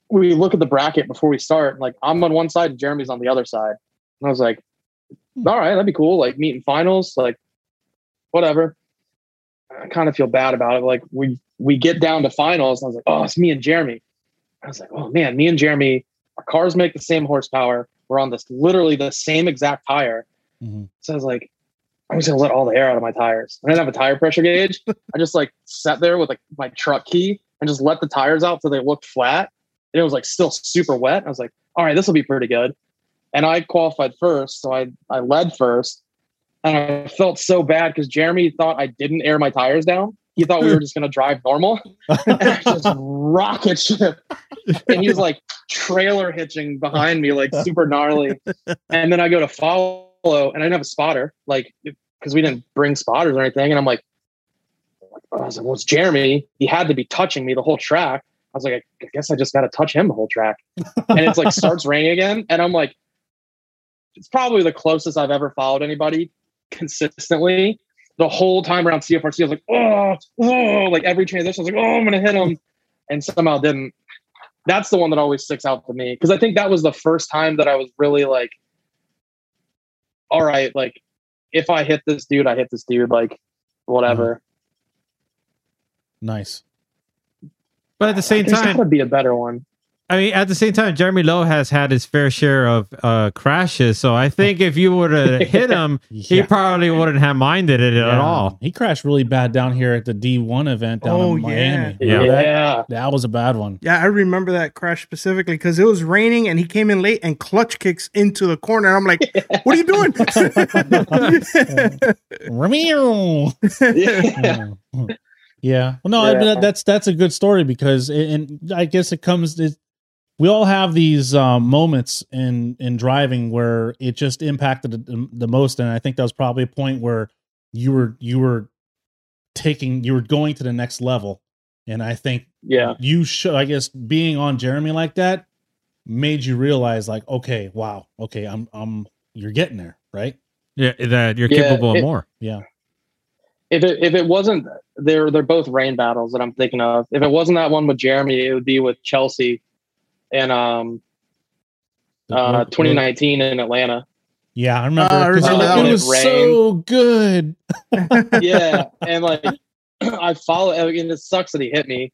we look at the bracket before we start. and, Like I'm on one side, and Jeremy's on the other side. And I was like, "All right, that'd be cool. Like meeting finals, like whatever." I kind of feel bad about it. Like we we get down to finals, and I was like, "Oh, it's me and Jeremy." I was like, "Oh man, me and Jeremy, our cars make the same horsepower. We're on this literally the same exact tire." Mhm. So I was like, "I'm just gonna let all the air out of my tires." I didn't have a tire pressure gauge. I just like sat there with like my truck key and just let the tires out so they looked flat, and it was like still super wet. I was like, "All right, this will be pretty good." And I qualified first, so I I led first. And I felt so bad because Jeremy thought I didn't air my tires down. He thought we were just going to drive normal. and I just rocket ship. And he was like trailer hitching behind me, like super gnarly. And then I go to follow, and I didn't have a spotter, like, because we didn't bring spotters or anything. And I'm like, I was like, well, it's Jeremy. He had to be touching me the whole track. I was like, I guess I just got to touch him the whole track. And it's like starts raining again. And I'm like, it's probably the closest I've ever followed anybody consistently. The whole time around CFRC, I was like, oh, oh, like every transition, I was like, oh, I'm gonna hit him, and somehow didn't. That's the one that always sticks out to me because I think that was the first time that I was really like, all right, like if I hit this dude, I hit this dude, like whatever. Mm-hmm. Nice. But at the same There's time, gotta be a better one. I mean, at the same time, Jeremy Lowe has had his fair share of uh, crashes. So I think if you were to hit him, he probably wouldn't have minded it at all. He crashed really bad down here at the D1 event down Oh, in Miami. yeah. Remember That, Yeah. that was a bad one. Yeah, I remember that crash specifically because it was raining and he came in late and clutch kicks into the corner. And I'm like, what are you doing? Meow. yeah. yeah. Well, no, I mean, that- that's that's a good story because, it, and I guess it comes. It, we all have these um, moments in in driving where it just impacted the, the most, and I think that was probably a point where you were you were taking you were going to the next level, and I think Yeah. you should. I guess being on Jeremy like that made you realize, like, okay, wow, okay, I'm I'm you're getting there, right? Yeah, that you're Yeah, capable of more. Yeah. if it if it wasn't they're they're both rain battles that I'm thinking of. If it wasn't that one with Jeremy, it would be with Chelsea and um uh 2019 in Atlanta. Yeah, I remember. I 'cause remember it, that it was Rain. so good. Yeah, and like I follow and it sucks that he hit me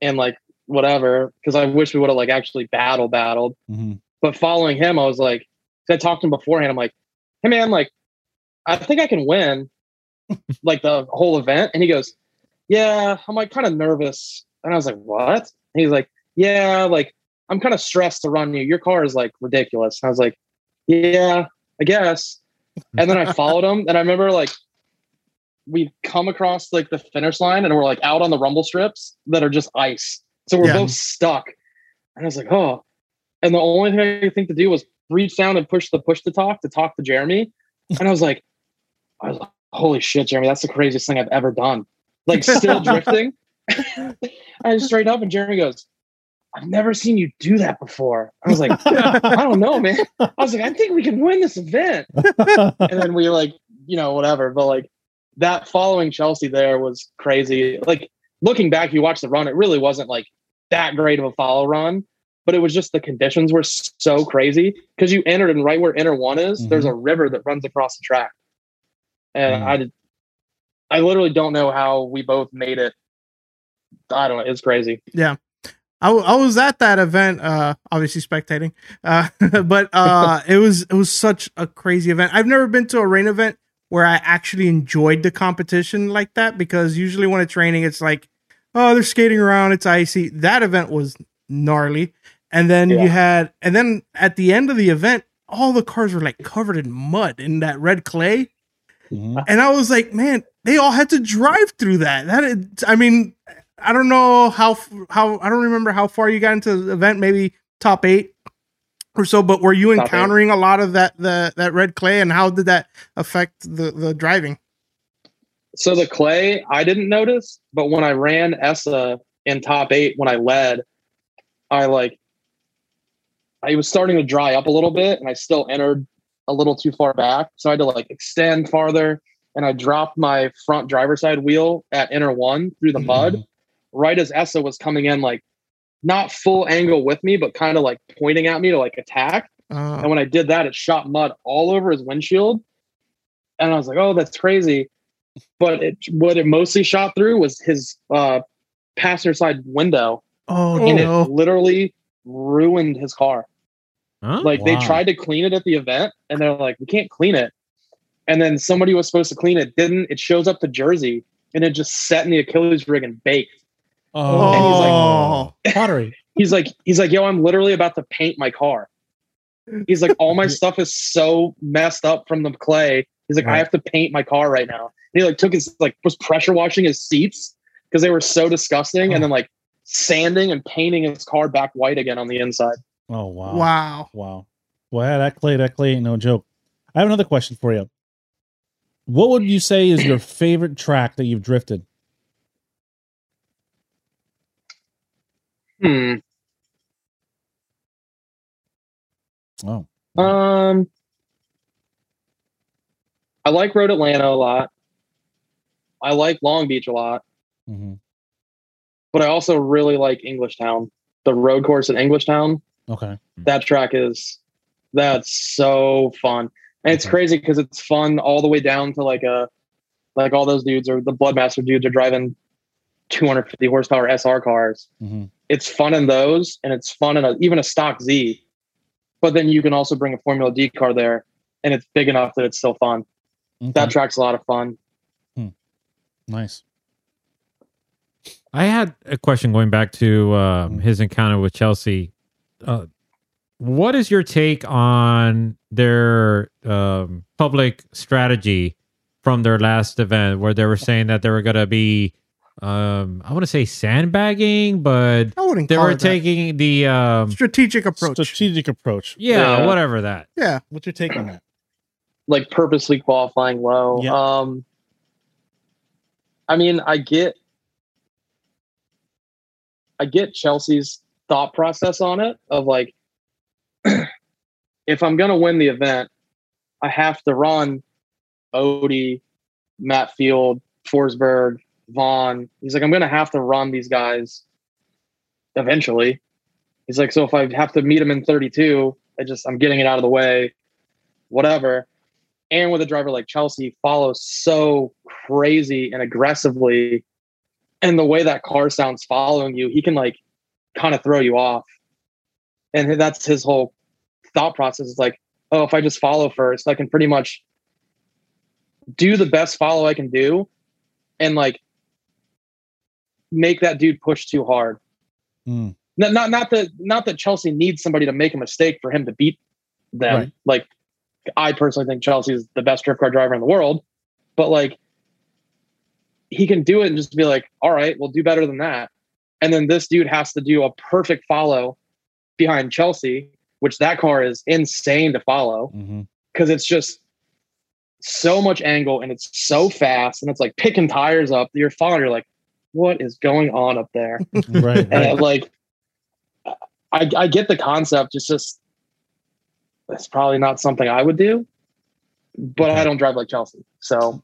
and like whatever because I wish we would have like actually battle battled. Mhm. But following him, I was like, I talked to him beforehand. I'm like, hey man, like I think I can win like the whole event. And he goes, yeah, I'm like kind of nervous. And I was like, what? And he's like, yeah, like I'm kind of stressed to run you. Your car is like ridiculous. And I was like, yeah, I guess. And then I followed him, and I remember like we come across like the finish line, and we're like out on the rumble strips that are just ice. So we're Yeah. both stuck. And I was like, oh. And the only thing I could think to do was reach down and push the push to talk to talk to Jeremy. And I was like, I was like, holy shit, Jeremy, that's the craziest thing I've ever done. Like still drifting. I straight up, and Jeremy goes, I've never seen you do that before. I was like, I don't know, man. I was like, I think we can win this event. And then we like, you know, whatever. But like that following Chelsea there was crazy. Like looking back, you watch the run, it really wasn't like that great of a follow run, but it was just the conditions were so crazy because you entered and right where inner one is, there's a river that runs across the track. And Mm. I did, I literally don't know how we both made it. I don't know. It's crazy. I, w- I was at that event, uh, obviously spectating, uh, but uh, it was it was such a crazy event. I've never been to a rain event where I actually enjoyed the competition like that because usually when it's raining, it's like, oh, they're skating around, it's icy. That event was gnarly, and then Yeah. you had, and then at the end of the event, all the cars were like covered in mud in that red clay, Mhm. and I was like, man, they all had to drive through that. That is, I mean, I don't know how how I don't remember how far you got into the event, maybe top eight or so. But were you Top eight. encountering a lot of that the that red clay, and how did that affect the the driving? So the clay, I didn't notice, but when I ran ESSA in top eight, when I led, I like, I was starting to dry up a little bit and I still entered a little too far back. So I had to like extend farther and I dropped my front driver side wheel at inner one through the mud mm-hmm. Right as ESSA was coming in, like not full angle with me, but kind of like pointing at me to like attack. Uh, And when I did that, it shot mud all over his windshield. And I was like, oh, that's crazy. But it, what it mostly shot through was his uh, passenger side window. oh And no! it literally ruined his car. Huh? Like they tried to clean it at the event and they're like, we can't clean it. And then somebody was supposed to clean it, didn't. It shows up to Jersey and it just set in the Achilles rig and baked. Oh. he's like, oh. pottery. He's like, he's like, yo, I'm literally about to paint my car. He's like, all my stuff is so messed up from the clay. He's like, I have to paint my car right now. And he like took his like was pressure washing his seats because they were so disgusting, and oh. then like sanding and painting his car back white again on the inside. Oh wow. Wow! Wow. Well, yeah, that clay, that clay ain't no joke. I have another question for you. What would you say is your favorite track that you've drifted? Hmm. Oh. Um, I like Road Atlanta a lot. I like Long Beach a lot, hmm but I also really like Englishtown. The road course in Englishtown. Okay. that track is that's so fun and it's Okay. crazy because it's fun all the way down to like a like all those dudes or the bloodmaster dudes are driving 250 horsepower sr cars hmm it's fun in those and it's fun in a, even a stock z but then you can also bring a formula d car there and it's big enough that it's still fun that track's a lot of fun Hmm. nice. I had a question going back to um, his encounter with Chelsea. Uh, what is your take on their um, public strategy from their last event, where they were saying that they were going to be, um, I want to say sandbagging, but I wouldn't. they call were it that. taking the, um, strategic approach. Strategic approach. yeah, Yeah. whatever that. yeah, What's your take on that? like purposely qualifying low. Yeah. Um I mean, I get I get Chelsea's thought process on it of like if I'm gonna win the event, I have to run Odi, Matt Field, Forsberg, Vaughn. He's like, I'm gonna have to run these guys eventually. He's like, so if I have to meet him in 32, I just I'm getting it out of the way, whatever and with a driver like Chelsea follows so crazy and aggressively, and the way that car sounds following you, he can like kind of throw you off. And that's his whole thought process is like, oh, if I just follow first, I can pretty much do the best follow I can do and like make that dude push too hard. Mm. Not, not not that not that Chelsea needs somebody to make a mistake for him to beat them. Right. Like I personally think Chelsea is the best drift car driver in the world, but like he can do it and just be like, all right, we'll do better than that. And then this dude has to do a perfect follow behind Chelsea, which that car is insane to follow because it's just so much angle and it's so fast and it's like picking tires up. You're following, you're like, what is going on up there? Right. and right. like I, I get the concept. It's just it's probably not something I would do. But I don't drive like Chelsea, so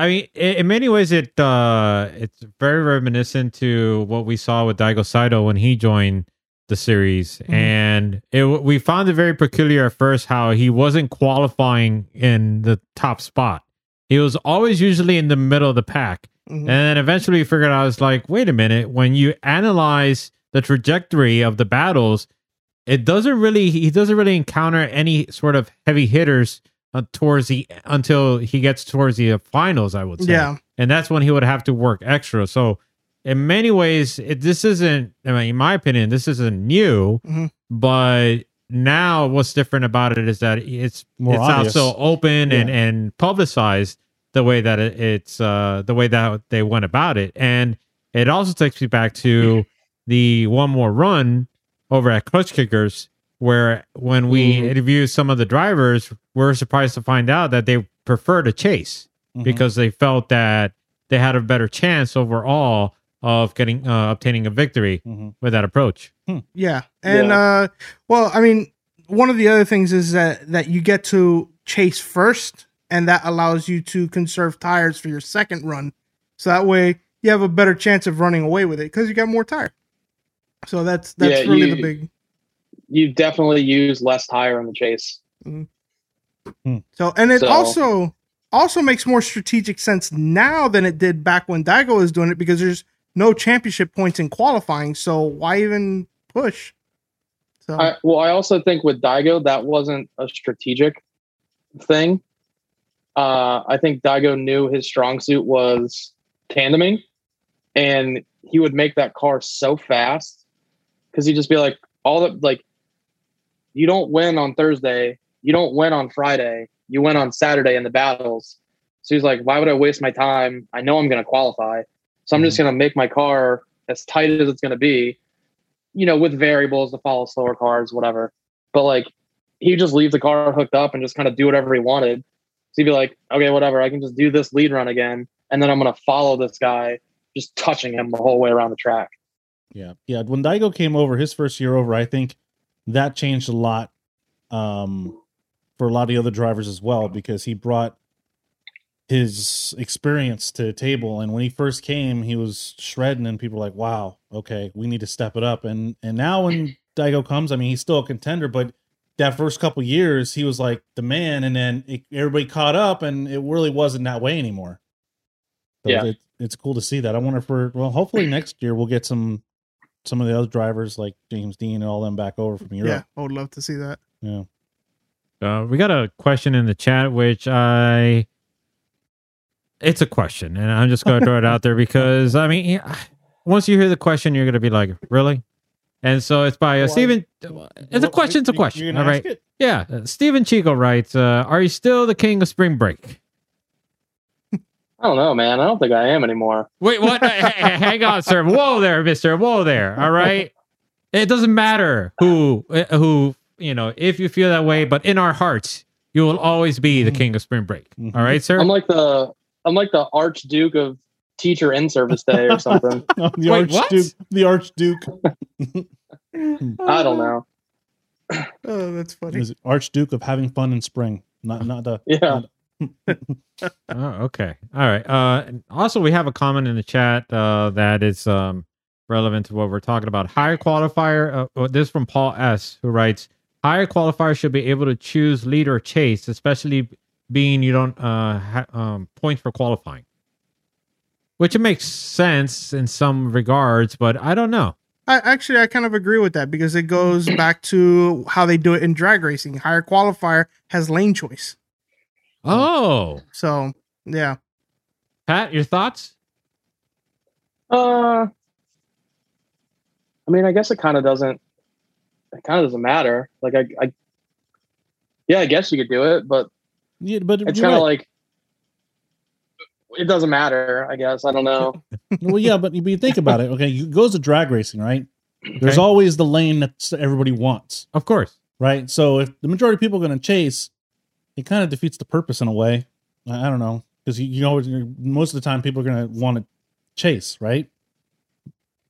I mean, in, in many ways, it uh, it's very reminiscent to what we saw with Daigo Saito when he joined the series, and it we found it very peculiar at first how he wasn't qualifying in the top spot. He was always usually in the middle of the pack, Mhm. and then eventually we figured out it's like, wait a minute, when you analyze the trajectory of the battles, it doesn't really he doesn't really encounter any sort of heavy hitters uh, towards the until he gets towards the uh, finals. I would say, Yeah. and that's when he would have to work extra. So, in many ways, it, this isn't. I mean, in my opinion, this isn't new. Mhm. But now, what's different about it is that it's More it's obvious. also open and and publicized the way that it, it's uh the way that they went about it, and it also takes me back to the one more run over at Clutch Kickers, where when we Mhm. interviewed some of the drivers, we are surprised to find out that they prefer to chase Mhm. because they felt that they had a better chance overall of getting uh, obtaining a victory Mhm. with that approach. Yeah. And uh well, I mean, one of the other things is that that you get to chase first and that allows you to conserve tires for your second run. So that way you have a better chance of running away with it cuz you got more tire. So that's that's Yeah, really you- the big you definitely use less tire in the chase. Mm-hmm. Hmm. So and it So- also also makes more strategic sense now than it did back when Daigo was doing it because there's no championship points in qualifying. So why even push? So I, well, I also think with Daigo that wasn't a strategic thing. Uh, I think Daigo knew his strong suit was tandeming, and he would make that car so fast because he'd just be like, all the like, you don't win on Thursday, you don't win on Friday, you win on Saturday in the battles. So he's like, why would I waste my time? I know I'm going to qualify, so I'm just going to make my car as tight as it's going to be you know, with variables to follow slower cars, whatever. But like, he'd just leave the car hooked up and just kind of do whatever he wanted. So he'd be like, okay, whatever, I can just do this lead run again. And then I'm to follow this guy, just touching him the whole way around the track. Yeah, yeah. When Daigo came over, his first year over, I think that changed a lot um, for a lot of the other drivers as well because he brought his experience to the table. And when he first came, he was shredding, and people were like, "Wow, okay, we need to step it up." And and now when Daigo comes, I mean, he's still a contender, but that first couple years, he was like the man, and then it, everybody caught up, and it really wasn't that way anymore. So Yeah. it, it's cool to see that. I wonder if we're well. Hopefully next year we'll get some some of the other drivers like James Deane and all them back over from Europe. yeah, I would love to see that. Yeah. Uh, we got a question in the chat, which I. It's a question, and I'm just going to throw it out there because I mean, once you hear the question, you're going to be like, "Really?" And so it's by uh, Stephen. It's a question. It's a question. you're All gonna right. ask it? Yeah. Uh, Stephen Chico writes, uh, "Are you still the king of spring break?" I don't know, man. I don't think I am anymore. Wait, what? Hey, hey, hang on, sir. Whoa there, Mister. Whoa there. All right. It doesn't matter who uh, who you know if you feel that way, but in our hearts, you will always be the Mhm. king of spring break. Mhm. All right, sir. I'm like the I'm like the Archduke of Teacher in Service Day or something. The Wait, what? Archduke. The Archduke. I don't know. Oh, that's funny. Is it Archduke of having fun in spring. Not not the Yeah. Oh, okay. All right. Uh, also, we have a comment in the chat uh, that is um, relevant to what we're talking about. Higher qualifier. Uh, oh, this is from Paul S, who writes, "Higher qualifier should be able to choose lead or chase, especially being you don't uh, ha- um, points for qualifying." Which it makes sense in some regards, but I don't know. I actually I kind of agree with that because it goes back to how they do it in drag racing. Higher qualifier has lane choice. Oh, So yeah. Pat, your thoughts? Uh, I mean, I guess it kind of doesn't. It kind of doesn't matter. Like I, I, yeah, I guess you could do it, but yeah, but it's kind of right. like it doesn't matter. I guess I don't know. well, yeah, but you think about it. Okay, you goes to drag racing, right? There's always the lane that everybody wants, Of course. right? So if the majority of people are going to chase, it kind of defeats the purpose in a way. I I don't know because you, you know most of the time people are going to want to chase, right?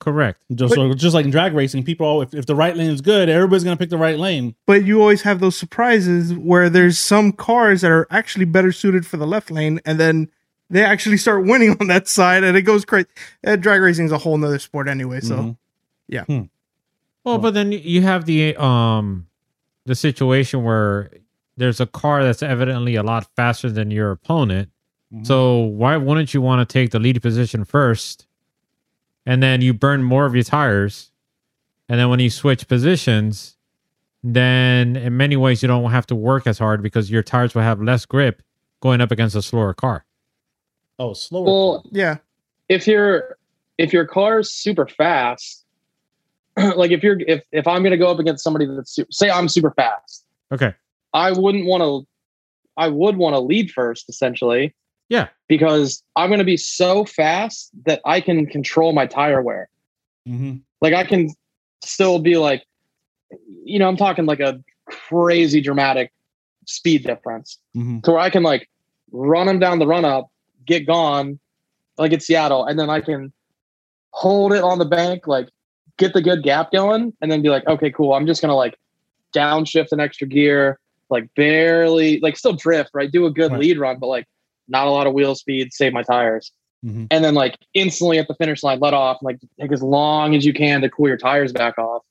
Correct. Just so, just like in drag racing, people all if, if the right lane is good, everybody's gonna pick the right lane. But you always have those surprises where there's some cars that are actually better suited for the left lane, and then they actually start winning on that side, and it goes crazy. Uh, drag racing is a whole nother sport anyway. So Mhm. Well, but then you have the um the situation where there's a car that's evidently a lot faster than your opponent. Mhm. So why wouldn't you want to take the lead position first, and then you burn more of your tires, and then when you switch positions, then in many ways you don't have to work as hard because your tires will have less grip going up against a slower car. Oh, slower. Well, yeah, if your if your car's super fast, like if you're if if I'm gonna go up against somebody that's su- say I'm super fast, Okay. I wouldn't want to. I would want to lead first, essentially, Yeah. because I'm going to be so fast that I can control my tire wear. hmm Like I can still be like, you know, I'm talking like a crazy dramatic speed difference hmm to where I can like run them down the run up, get gone, like it's Seattle, and then I can hold it on the bank, like get the good gap going, and then be like, okay, cool. I'm just gonna like downshift an extra gear, like barely, like still drift, right? Do a good Right. lead run, but like not a lot of wheel speed, save my tires. Mhm. And then like instantly at the finish line, let off, like take as long as you can to cool your tires back off.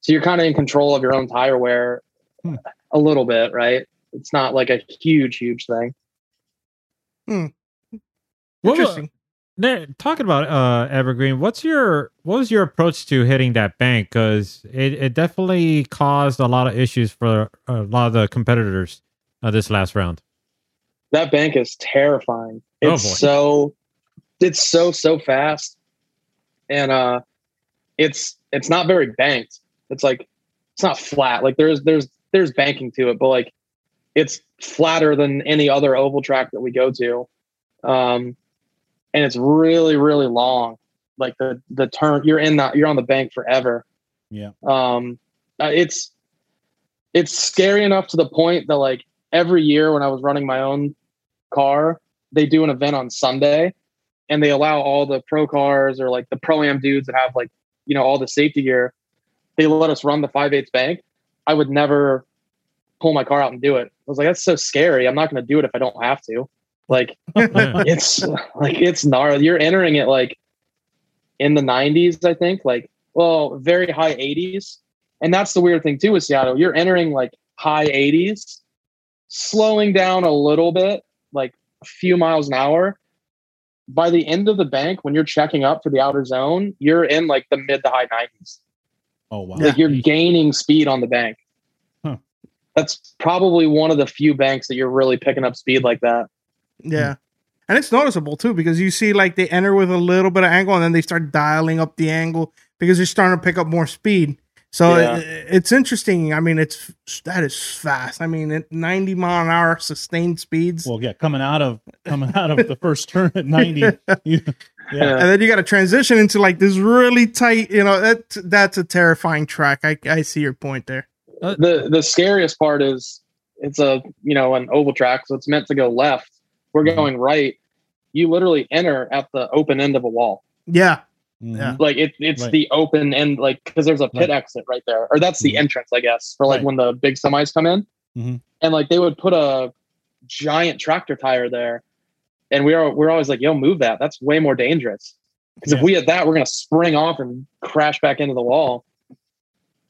So you're kind of in control of your own tire wear Hmm. a little bit, right? It's not like a huge, huge thing. What- interesting. Now, talking about uh, Evergreen, what's your what was your approach to hitting that bank? Because it, it definitely caused a lot of issues for a lot of the competitors uh, this last round. That bank is terrifying. Oh, It's boy. so it's so so fast. And uh it's it's not very banked. It's like it's not flat. Like there's there's there's banking to it, but like it's flatter than any other oval track that we go to. Um and it's really really long. Like the the turn you're in that you're on the bank forever. Yeah. Um uh, it's it's scary enough to the point that like every year when I was running my own car, they do an event on Sunday and they allow all the pro cars or like the pro am dudes that have like, you know, all the safety gear, they let us run the 5 8 bank. I would never pull my car out and do it. I was like, that's so scary. I'm not going to do it if I don't have to. Like, it's like, it's gnarly. You're entering it like in the 90s, I think, like, well, very high 80s. And that's the weird thing too with Seattle. You're entering like high 80s, slowing down a little bit, like a few miles an hour. By the end of the bank, when you're checking up for the outer zone, you're in like the mid to high 90s. Oh wow. Like you're gaining speed on the bank. Huh. That's probably one of the few banks that you're really picking up speed like that. Yeah. Hmm. And it's noticeable too because you see like they enter with a little bit of angle and then they start dialing up the angle because they're starting to pick up more speed. So Yeah. it, it's interesting. I mean, it's that is fast. I mean, at 90 mile an hour sustained speeds. Well, yeah, coming out of coming out of the first turn at ninety. you- yeah. and then you got to transition into like this really tight, you know, that that's a terrifying track. I, I see your point there. the the scariest part is it's a you know an oval track so it's meant to go left we're Mhm. going right you literally enter at the open end of a wall Yeah. Mhm. Yeah. like it, it's Right. the open end like because there's a pit Right. exit right there or that's the Mhm. entrance i guess for like Right. when the big semis come in Mhm. and like they would put a giant tractor tire there and we are we're always like yo move that that's way more dangerous because Yeah. if we had that we're gonna spring off and crash back into the wall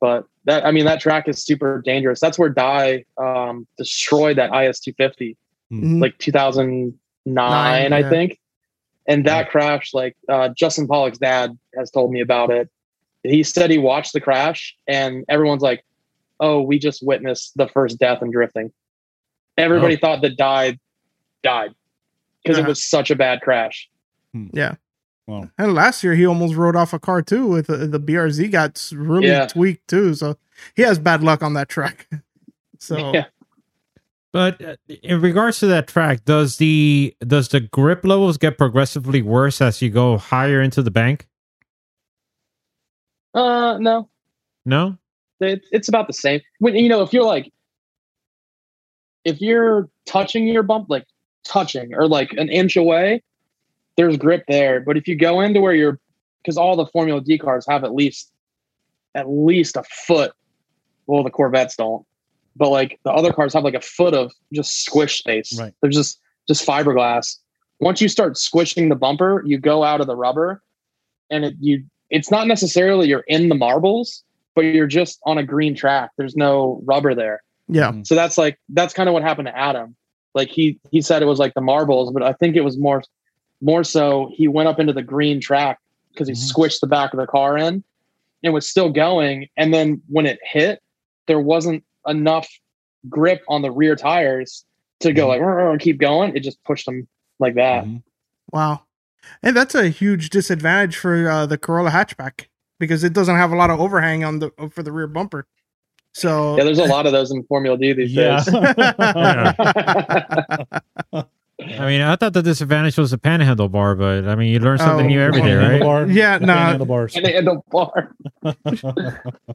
but that i mean that track is super dangerous that's where Dai um destroyed that is 250 Mhm. like 2009 Nine, i yeah. think and that crash like uh, justin Pawlak's dad has told me about it he said he watched the crash and everyone's like oh we just witnessed the first death in drifting everybody thought that Dai died because Yeah. it was such a bad crash Yeah. Well, And last year he almost rode off a car too with uh, the, the BRZ got really Yeah. tweaked too. So he has bad luck on that track. so Yeah. But uh, in regards to that track, does the does the grip levels get progressively worse as you go higher into the bank? uh no No. it, it's about the same. When you know, if you're like, if you're touching your bump, like touching or like an inch away, there's grip there. But if you go into where you're because all the Formula D cars have at least at least a foot. Well, the Corvettes don't, but like the other cars have like a foot of just squish space. Right. There's just just fiberglass. Once you start squishing the bumper, you go out of the rubber, and it you it's not necessarily you're in the marbles, but you're just on a green track. There's no rubber there. Yeah. Mhm. So that's like that's kind of what happened to Adam. Like he he said it was like the marbles, but I think it was more more so he went up into the green track because he Mhm. squished the back of the car in and was still going. And then when it hit, there wasn't enough grip on the rear tires to go like "Rrr, rrr," keep going. It just pushed them like that. Mhm. Wow. And that's a huge disadvantage for uh, the Corolla hatchback because it doesn't have a lot of overhang on the for the rear bumper. So Yeah, there's a lot of those in Formula D these Yeah. days. I mean, I thought the disadvantage was the panhandle bar, but I mean, you learn something Oh, new every day, Handlebar. right? Yeah, no. handlebars. and they end up bar.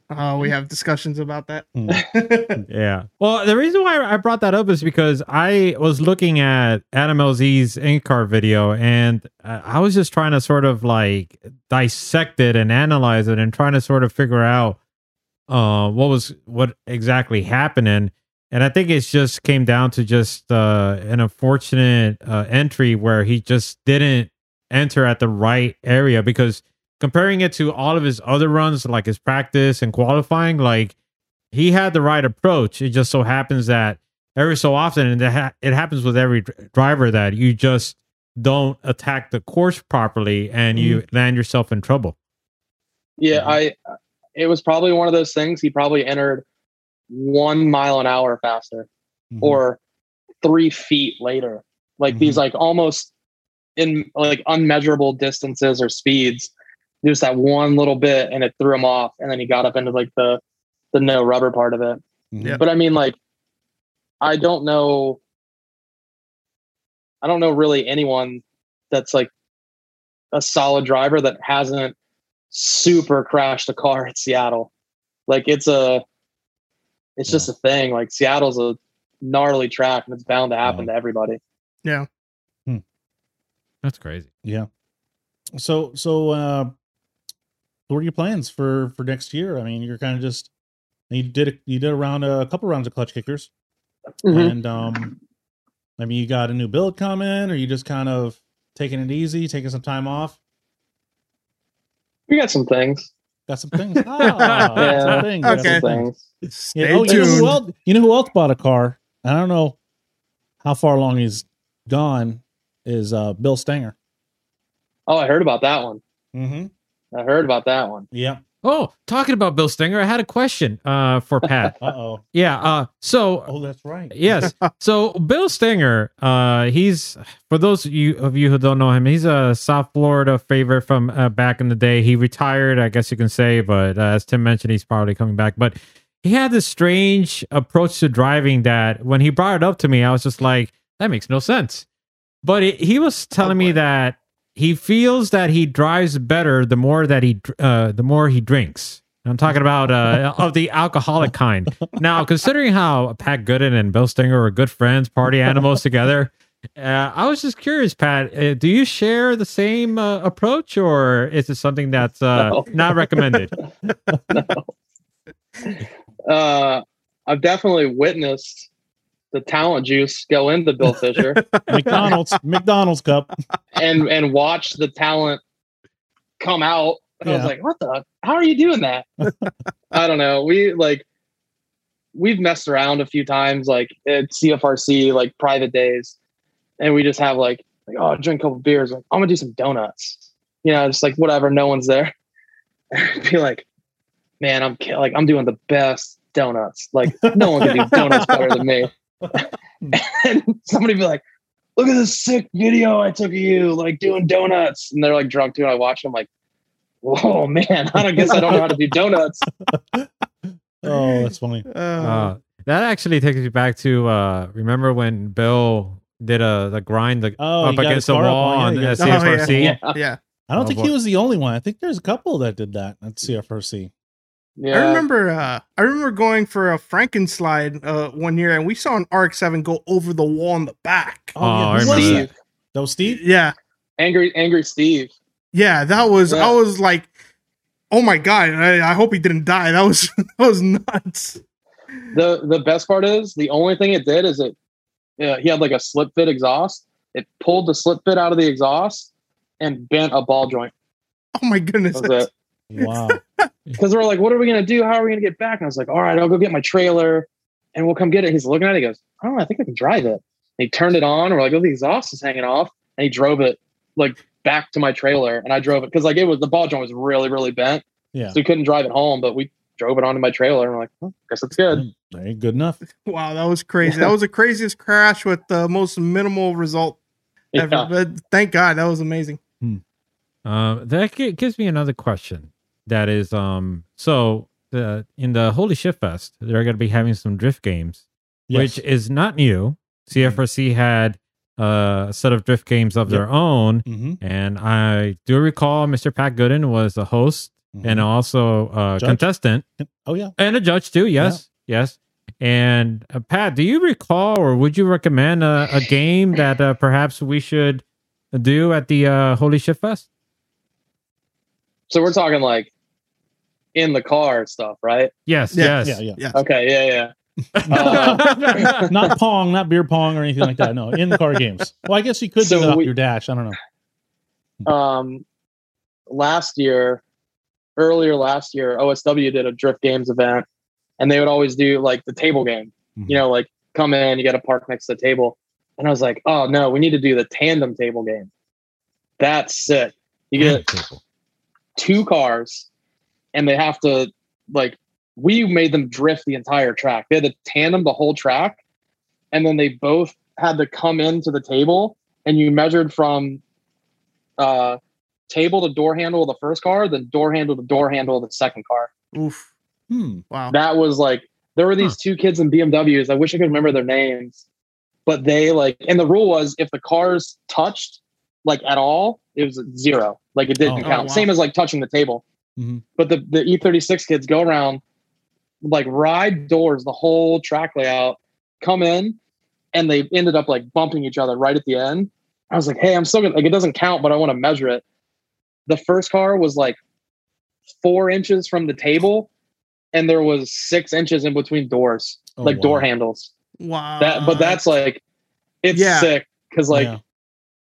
uh, we have discussions about that. Yeah. Well, the reason why I brought that up is because I was looking at Adam LZ's in car video and I I was just trying to sort of like dissect it and analyze it and trying to sort of figure out uh, what was what exactly happening. And I think it's just came down to just uh, an unfortunate uh, entry where he just didn't enter at the right area because comparing it to all of his other runs, like his practice and qualifying, like he had the right approach. It just so happens that every so often, and it, ha- it happens with every dr- driver, that you just don't attack the course properly and you land yourself in trouble. Yeah, Mhm. I. It was probably one of those things. He probably entered one mile an hour faster, Mhm. or three feet later. Like these, like almost in like unmeasurable distances or speeds. Just that one little bit, and it threw him off. And then he got up into like the the no rubber part of it. Mhm. Yeah. But I mean, like, I don't know. I don't know really anyone that's like a solid driver that hasn't super crashed a car at Seattle. Like it's a, it's just a thing. Like Seattle's a gnarly track, and it's bound to happen to everybody. Yeah. That's crazy. Yeah. So so uh what are your plans for for next year? I mean, you're kind of just you did a, you did around a couple rounds of clutch kickers, Mhm. and um, I mean, you got a new build coming, or you just kind of taking it easy, taking some time off. We got some things. Got some things. Ah, Yeah. some things. Okay. some Some things. things. Stay Yeah, oh, you know, tuned. who else, you know who else bought a car? I don't know how far along he's gone. Is uh Bill Stanger? Oh, I heard about that one. Mm-hmm. I heard about that one. Yeah. Oh, talking about Bill Stinger, I had a question uh, for Pat. Uh oh. yeah. Uh, so Oh, that's right. yes. So Bill Stinger, uh, he's for those of you of you who don't know him, he's a South Florida favorite from uh, back in the day. He retired, I guess you can say, but uh, as Tim mentioned, he's probably coming back. But he had this strange approach to driving that when he brought it up to me, I was just like, that makes no sense. But it, he was telling me that he feels that he drives better the more that he uh, the more he drinks. I'm talking about uh, of the alcoholic kind. Now, considering how Pat Goodin and Bill Stinger were good friends, party animals together, uh, I was just curious, Pat. Uh, do you share the same uh, approach, or is it something that's uh, No. not recommended? Uh, I've definitely witnessed the talent juice go into Bill Fisher. McDonald's McDonald's cup. and and watch the talent come out. And I was like, what the? How are you doing that? I don't know. We like we've messed around a few times, like at CFRC, like private days, and we just have like, like oh, drink a couple beers. Like, I'm gonna do some donuts. You know, just like whatever. No one's there. Be like, man, I'm like I'm doing the best donuts. Like no one can do donuts better than me. and somebody be like, look at this sick video I took of you, like doing donuts. And they're like drunk too. And I watch them like, whoa, man, I don't guess I don't know how to do donuts. Oh, that's funny. Uh, Uh, that actually takes me back to uh, remember when Bill did a the grind the, Oh, up against the wall on- on yeah, uh, you got- Oh, yeah. CFRC. Yeah. yeah. I don't Oh, think boy. he was the only one. I think there's a couple that did that at CFRC. Yeah. I remember uh I remember going for a Frankenslide uh one year and we saw an RX-7 go over the wall in the back. Oh, I who was remember? Steve, That was Steve. Yeah. angry, angry Steve. Yeah, that was. Yeah. I was like, oh my god! I, I hope he didn't die. That was that was nuts. The the best part is the only thing it did is it uh, he had like a slip fit exhaust. It pulled the slip fit out of the exhaust and bent a ball joint. Oh my goodness! That was it. Wow. Because we're like, what are we gonna do? How are we gonna get back? And I was like, all right, I'll go get my trailer and we'll come get it. He's looking at it. He goes, I don't know. I think I can drive it. And he turned it on. We're like, oh, the exhaust is hanging off. And he drove it like back to my trailer. And I drove it because like it was the ball joint was really really bent, Yeah. so we couldn't drive it home. But we drove it onto my trailer. And we're like, well, guess it's good. There you- good enough. Wow, that was crazy. That was the craziest crash with the most minimal result ever. Yeah. But thank God, that was amazing. Uh, that gives me another question. That is, um, so the in the Holy Shift Fest, they're going to be having some drift games, Yes. which is not new. CFRC had uh, a set of drift games of their own, hmm and I do recall Mr. Pat Goodin was a host and also a Mm-hmm. Judge? contestant oh yeah. and a judge too. Yes, yes. And uh, Pat, do you recall, or would you recommend a, a game that uh, perhaps we should do at the uh, Holy Shift Fest? So we're talking like in the car stuff, right? Yes, Yeah, yes. Yeah, yeah. Yeah. Okay, yeah, yeah. Uh, not pong, not beer pong or anything like that. No, in the car games. Well, I guess you could So do it off we- your dash. I don't know. um, last year, earlier last year, OSW did a drift games event, and they would always do like the table game. You know, like come in, you got to park next to the table, and I was like, oh no, we need to do the tandem table game. That's sick. You get two cars, and they have to like we made them drift the entire track. They had to tandem the whole track, and then they both had to come into the table, and you measured from uh, table to door handle of the first car, then door handle to door handle of the second car. Oof! Hmm. Wow. That was like there were these two kids in BMWs. I wish I could remember their names, but they like, and the rule was if the cars touched like at all, it was zero. Like it didn't Oh, count. wow. Same as like touching the table. Mhm. But the the E36 kids go around, like ride doors the whole track layout, come in, and they ended up like bumping each other right at the end. I was like, hey, I'm still gonna like it doesn't count, but I want to measure it. The first car was like four inches from the table, and there was six inches in between doors, Oh, like wow. door handles. Wow. That, but that's like, it's Yeah. sick because like Yeah.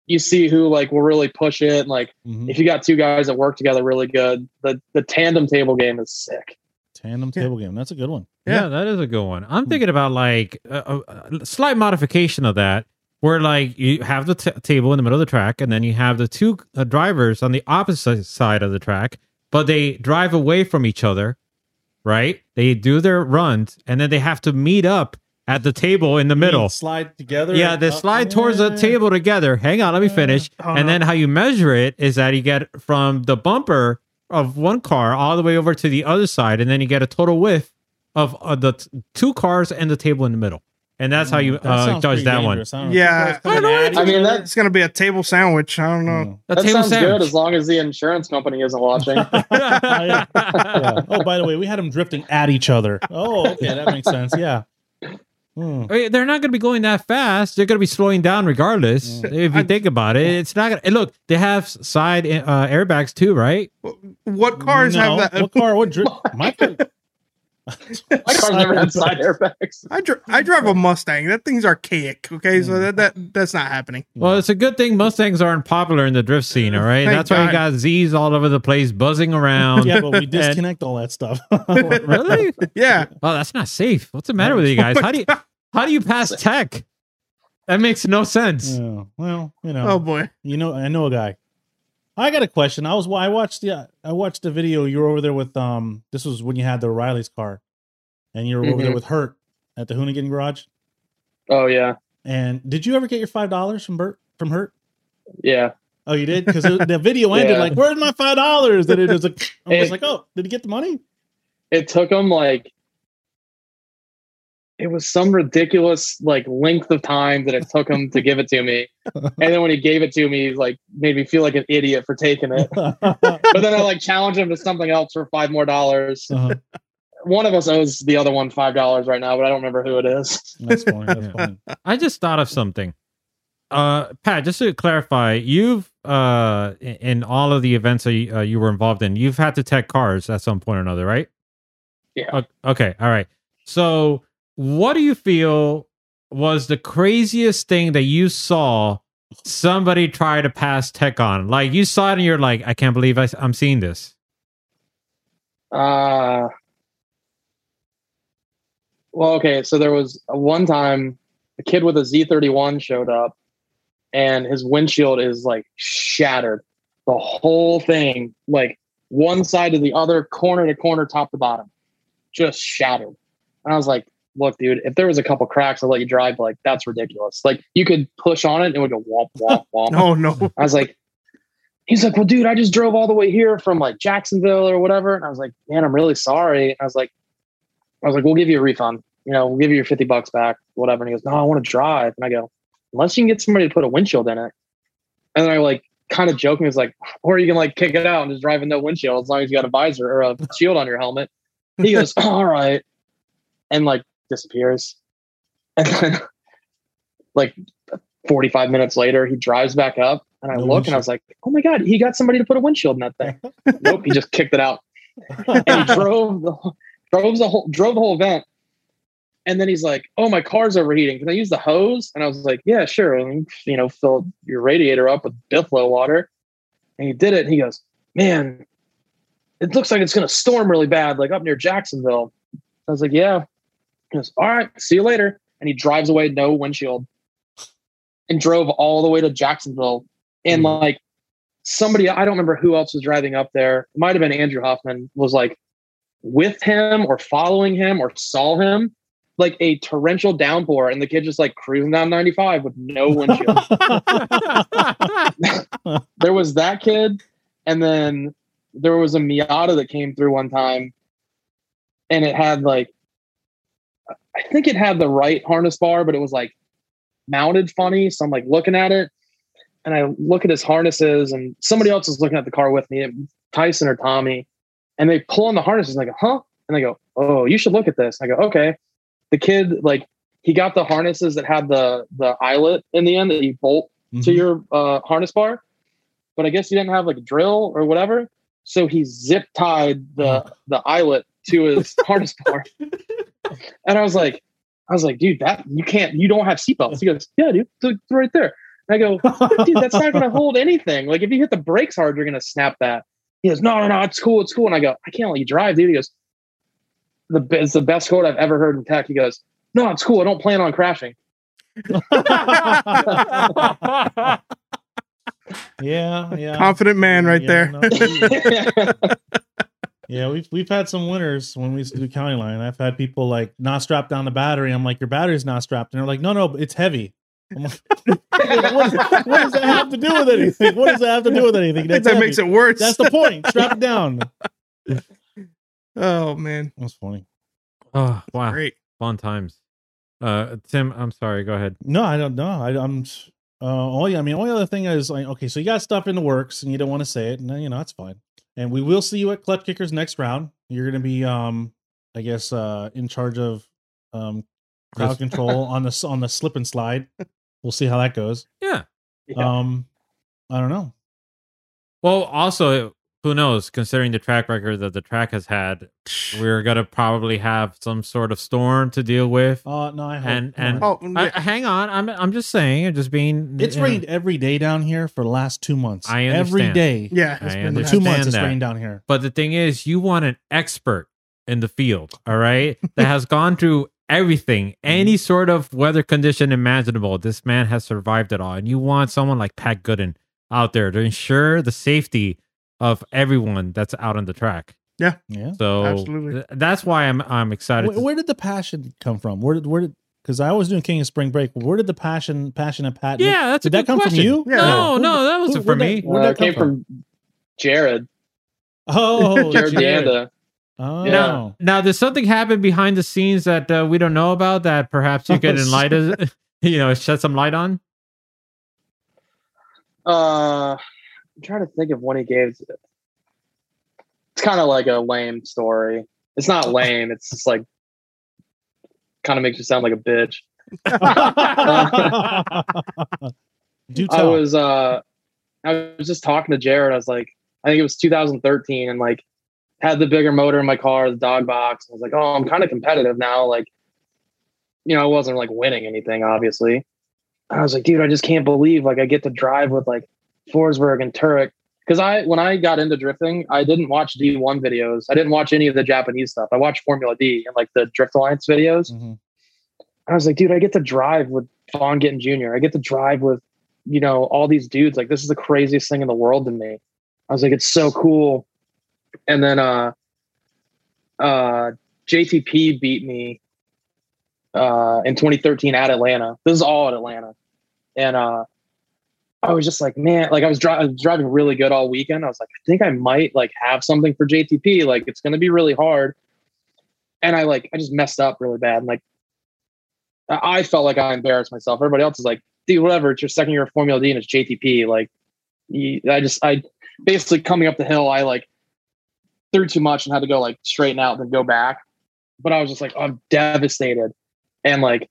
You see who like will really push it. And like Mhm. if you got two guys that work together really good, the the tandem table game is sick. tandem Yeah. table game. That's a good one. Yeah, Yeah. that is a good one. I'm thinking about like a, a- a slight modification of that, where like you have the t- table in the middle of the track, and then you have the two uh, drivers on the opposite side of the track, but they drive away from each other, right? They do their runs, and then they have to meet up at the table in the middle. slide together. Yeah, they slide towards the table together. Hang on, let me finish. Oh, and then how you measure it is that you get from the bumper of one car all the way over to the other side, and then you get a total width of uh, the t- two cars and the table in the middle. And that's how you That uh, sounds judge pretty that one. dangerous. I. Yeah. Two guys coming I know, I mean, that's gonna be a table sandwich. I don't know. Yeah. A That table sounds good as long as the insurance company isn't watching. Yeah. Oh, by the way, we had them drifting at each other. Oh, okay, that makes sense. Yeah. Hmm. Wait, They're not going to be going that fast. They're going to be slowing down regardless. Yeah. If you I- think about it, it's not going to look. They have side uh, airbags too, right? What cars No, have that? What car? What drift? My car. My car's never had side airbags. I, dri- I drive a Mustang. That thing's archaic. Okay, Mm. so that, that that's not happening. Well, it's a good thing Mustangs aren't popular in the drift scene, all right? Thank That's why you got Z's all over the place buzzing around. Yeah, but we disconnect all that stuff. really? Yeah. Oh, that's not safe. What's the matter with you guys? How do you how do you pass tech? That makes no sense. Yeah, well, you know, Oh boy. you know, I know a guy. I got a question. I was I watched the I watched the video. You were over there with um. This was when you had the Riley's car, and you were over there Mhm. with Hurt at the Hoonigan Garage. Oh yeah, And did you ever get your five dollars from Bert from Hurt? yeah. Oh, you did because the video ended Yeah. like, "Where's my five dollars?" And it was like, I was It- like, "Oh, did he get the money?" It took him like it was some ridiculous like length of time that it took him to give it to me, and then when he gave it to me, he, like made me feel like an idiot for taking it. But then I like challenged him to something else for five more dollars. Uh-huh. One of us owes the other one five dollars right now, but I don't remember who it is. That's funny. That's Yeah. funny. I just thought of something. Uh Pat, just to clarify, you've uh, in- in all of the events that you, uh, you were involved in, you've had to tech cars at some point or another, right? Yeah. Okay. All right. So, what do you feel was the craziest thing that you saw somebody try to pass tech on? Like you saw it and you're like, I can't believe I, am seeing this. Uh, well, okay. So there was one time a kid with a Z31 showed up, and his windshield is like shattered. The whole thing, like one side to the other, corner to corner, top to bottom, just shattered. And I was like, "Look, dude, if there was a couple cracks, I'll let you drive. Like, that's ridiculous. Like, you could push on it and it would go womp womp womp." Oh no. I was like, he's like, well, dude, I just drove all the way here from like Jacksonville or whatever. And I was like, man, I'm really sorry. And I was like, I was like, we'll give you a refund. You know, we'll give you your 50 bucks back, whatever. And he goes, no, I want to drive. And I go, unless you can get somebody to put a windshield in it. And then I like kind of joking was like, or you can like kick it out and just drive with no windshield as long as you got a visor or a shield on your helmet. He goes, all right. And like disappears. And then like 45 minutes later, he drives back up and I No look and I was like, oh my God, he got somebody to put a windshield in that thing. nope, he just kicked it out. And he drove the drove the whole drove the whole event. And then he's like, "Oh, my car's overheating. Can I use the hose?" And I was like, "Yeah, sure." And you know, fill your radiator up with Bithlo water. And he did it. And he goes, "Man, it looks like it's going to storm really bad, like up near Jacksonville." I was like, "Yeah." He goes, "All right, see you later." And he drives away, no windshield, and drove all the way to Jacksonville. And Mhm. like somebody, I don't remember who else was driving up there. It might have been Andrew Hoffman, Was like with him or following him or saw him like a torrential downpour and the kid just like cruising down 95 with no windshield there was that kid and then there was a miata that came through one time and it had like i think it had the right harness bar but it was like mounted funny so i'm like looking at it and i look at his harnesses and somebody else is looking at the car with me tyson or tommy and they pull on the harnesses and I go, huh? And they go, oh, you should look at this. And I go, okay. The kid, like, he got the harnesses that had the the eyelet in the end that you bolt to Mhm. your uh, harness bar, but I guess he didn't have like a drill or whatever. So he zip tied the the eyelet to his harness bar, and I was like, I was like, dude, that you can't, you don't have seatbelts. He goes, yeah, dude, it's it's right there. And I go, dude, that's not going to hold anything. Like if you hit the brakes hard, you're going to snap that. He goes, no, no, no, it's cool, it's cool. And I go, I can't let you drive, dude. He goes, the it's the best quote I've ever heard in tech. He goes, no, it's cool. I don't plan on crashing. yeah, yeah. Confident man right Yeah, there. no, we- yeah, we've we've had some winners when we used to do county line. I've had people like not strap down the battery. I'm like, your battery's not strapped, and they're like, no, no, it's heavy. I'm like, what, what does that have to do with anything? What does that have to do with anything? I think That's that heavy. makes it worse. That's the point. Strap it down. oh man, That's funny. oh, wow. great. Fun times. Uh, Tim, I'm sorry. Go ahead. No, I don't know. I, I'm. Uh, yeah, I mean, only other thing is like, okay, so you got stuff in the works and you don't want to say it, and you know that's fine. And we will see you at Clutch Kickers next round. You're going to be, um, I guess, uh, in charge of um, crowd Yes. control on the on the slip and slide. We'll see how that goes. Yeah. Yeah. Um, I don't know. Well, also, who knows? Considering the track record that the track has had, we're gonna probably have some sort of storm to deal with. Uh, no, I hope. And- and- on. Oh, I, yeah. hang on, I'm I'm just saying, I'm just being. it's you know, rained every day down here for the last two months. I understand. day. yeah. I it's been understand. Two months, it's rained down here. But the thing is, you want an expert in the field, all right, that has gone through everything, any sort of weather condition imaginable. This man has survived it all, and you want someone like Pat Goodin out there to ensure the safety of everyone that's out on the track. Yeah. Yeah. So Absolutely. th- that's why I'm I'm excited. Where, to- where did the passion come from? Where did where did because I was doing King of Spring Break. Where did the passion passion and Pat? yeah, that's a did that good come question. from you? Yeah. No, Who- no, that wasn't where'd for that- me. Where'd Uh, that came from? from Jared, Oh, Jared Jared. Danda. Oh, Now, now, does something happen behind the scenes that uh, we don't know about that perhaps you could Oh, enlighten, you know, shed some light on? Uh, I'm trying to think of when he gave. It's kind of like a lame story. It's not lame. It's just like kind of makes you sound like a bitch. Do I was uh I was just talking to Jared. I was like, I think it was 2013, and like had the bigger motor in my car, the dog box. I was like, oh, I'm kind of competitive now. Like, you know, I wasn't like winning anything, obviously. I was like, dude, I just can't believe like I get to drive with like Forsberg and Tuerck. Because I, when I got into drifting, I didn't watch D1 videos. I didn't watch any of the Japanese stuff. I watched Formula D and like the Drift Alliance videos. Mhm. I was like, dude, I get to drive with Vaughn Gittin Jr. I get to drive with, you know, all these dudes. Like, this is the craziest thing in the world to me. I was like, it's so cool. And then uh uh JTP beat me uh in 2013 at Atlanta. This is all at Atlanta. And uh I was just like, man, like I was, dri- I was driving really good all weekend. I was like, I think I might like have something for JTP. Like it's going to be really hard. And I like, I just messed up really bad. And like, I felt like I embarrassed myself. Everybody else is like, dude, whatever. It's your second year of Formula D and it's JTP. Like, you, I just, I basically coming up the hill, I like threw too much and had to go like straighten out and then go back. But I was just like, I'm devastated. And like,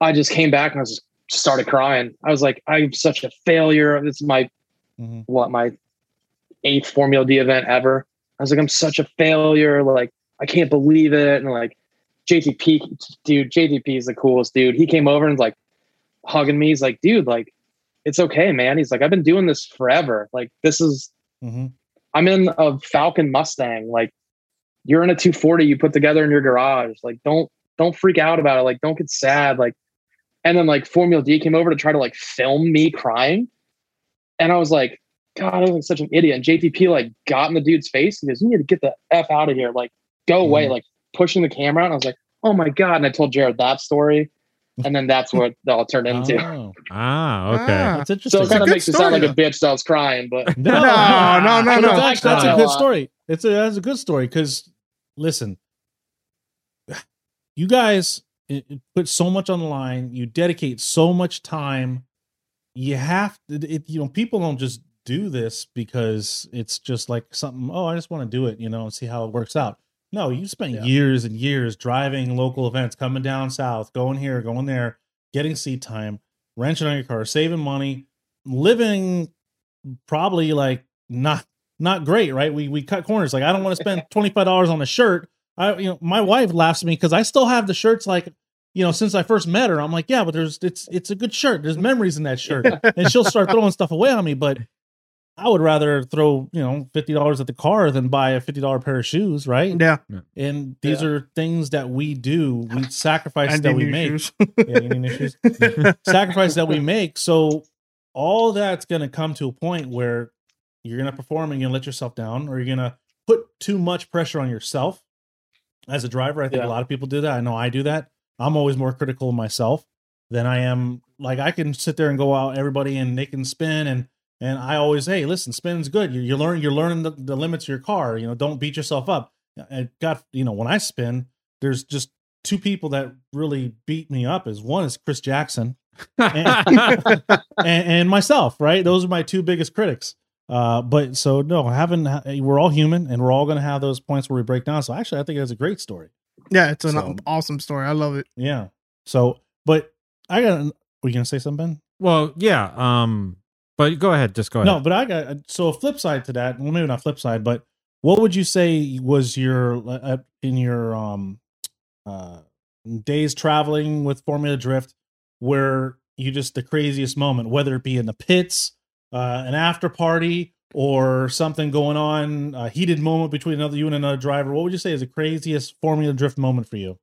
I just came back and I was just started crying. I was like, I'm such a failure. This is my, Mhm. what, my eighth Formula D event ever. I was like, I'm such a failure. Like, I can't believe it. And like, JTP, dude, JTP is the coolest dude. He came over and like hugging me. He's like, dude, like, it's okay, man. He's like, I've been doing this forever. Like, this is, Mhm. I'm in a Falken Mustang. Like, you're in a 240 you put together in your garage. Like, don't don't freak out about it. Like, don't get sad. Like, and then like Formula D came over to try to like film me crying, and I was like, God, I was like such an idiot. And JTP like got in the dude's face. He goes, "You need to get the f out of here. Like, go away." Mhm. Like pushing the camera. out. And I was like, "Oh my god!" And I told Jared that story, and then that's what it all turned into. Oh, Ah, okay. Ah. that's So it kind of good makes it sound story, like a bitch that I was crying, but No, No, no, no, no. it's actually- that's a good story. It's a that's a good story because listen, you guys it- it put so much on the line. You dedicate so much time. You have to. It, you know, people don't just do this because it's just like something. Oh, I just want to do it. You know, and see how it works out. No, you spent Yeah. years and years driving local events, coming down south, going here, going there, getting seat time, wrenching on your car, saving money, living probably like not not great, right? We we cut corners. Like I don't want to spend twenty five dollars on a shirt. I you know my wife laughs at me because I still have the shirts like you know since I first met her. I'm like yeah, but there's it's it's a good shirt. There's memories in that shirt, and she'll start throwing stuff away on me. But I would rather throw you know fifty dollars at the car than buy a fifty dollar pair of shoes, right? Yeah. And these Yeah. are things that we do. We sacrifice that we make shoes. yeah, you need new shoes. sacrifice that we make. So all that's going to come to a point where you're going to perform and you're going to let yourself down, or you're going to put too much pressure on yourself. As a driver, I think Yeah. a lot of people do that. I know I do that. I'm always more critical of myself than I am. Like I can sit there and go out everybody and they can spin and and I always hey listen spin's good. You you learn you're learning the, the limits of your car. You know don't beat yourself up. I got you know when I spin, there's just two people that really beat me up. Is one is Chris Jackson and, and myself, right? Those are my two biggest critics. Uh, but so no, having we're all human and we're all going to have those points where we break down. So actually, I think it's a great story. Yeah, it's an So- awesome story. I love it. Yeah. So, but I got. Were you going to say something? Ben? well, yeah. Um, but go ahead. Just go ahead. No, but I got. So a flip side to that. Well, maybe not flip side, but what would you say was your uh, in your um uh days traveling with Formula Drift where you just the craziest moment, whether it be in the pits, uh, an after party, or something going on, a heated moment between another you and another driver. What would you say is the craziest Formula Drift moment for you?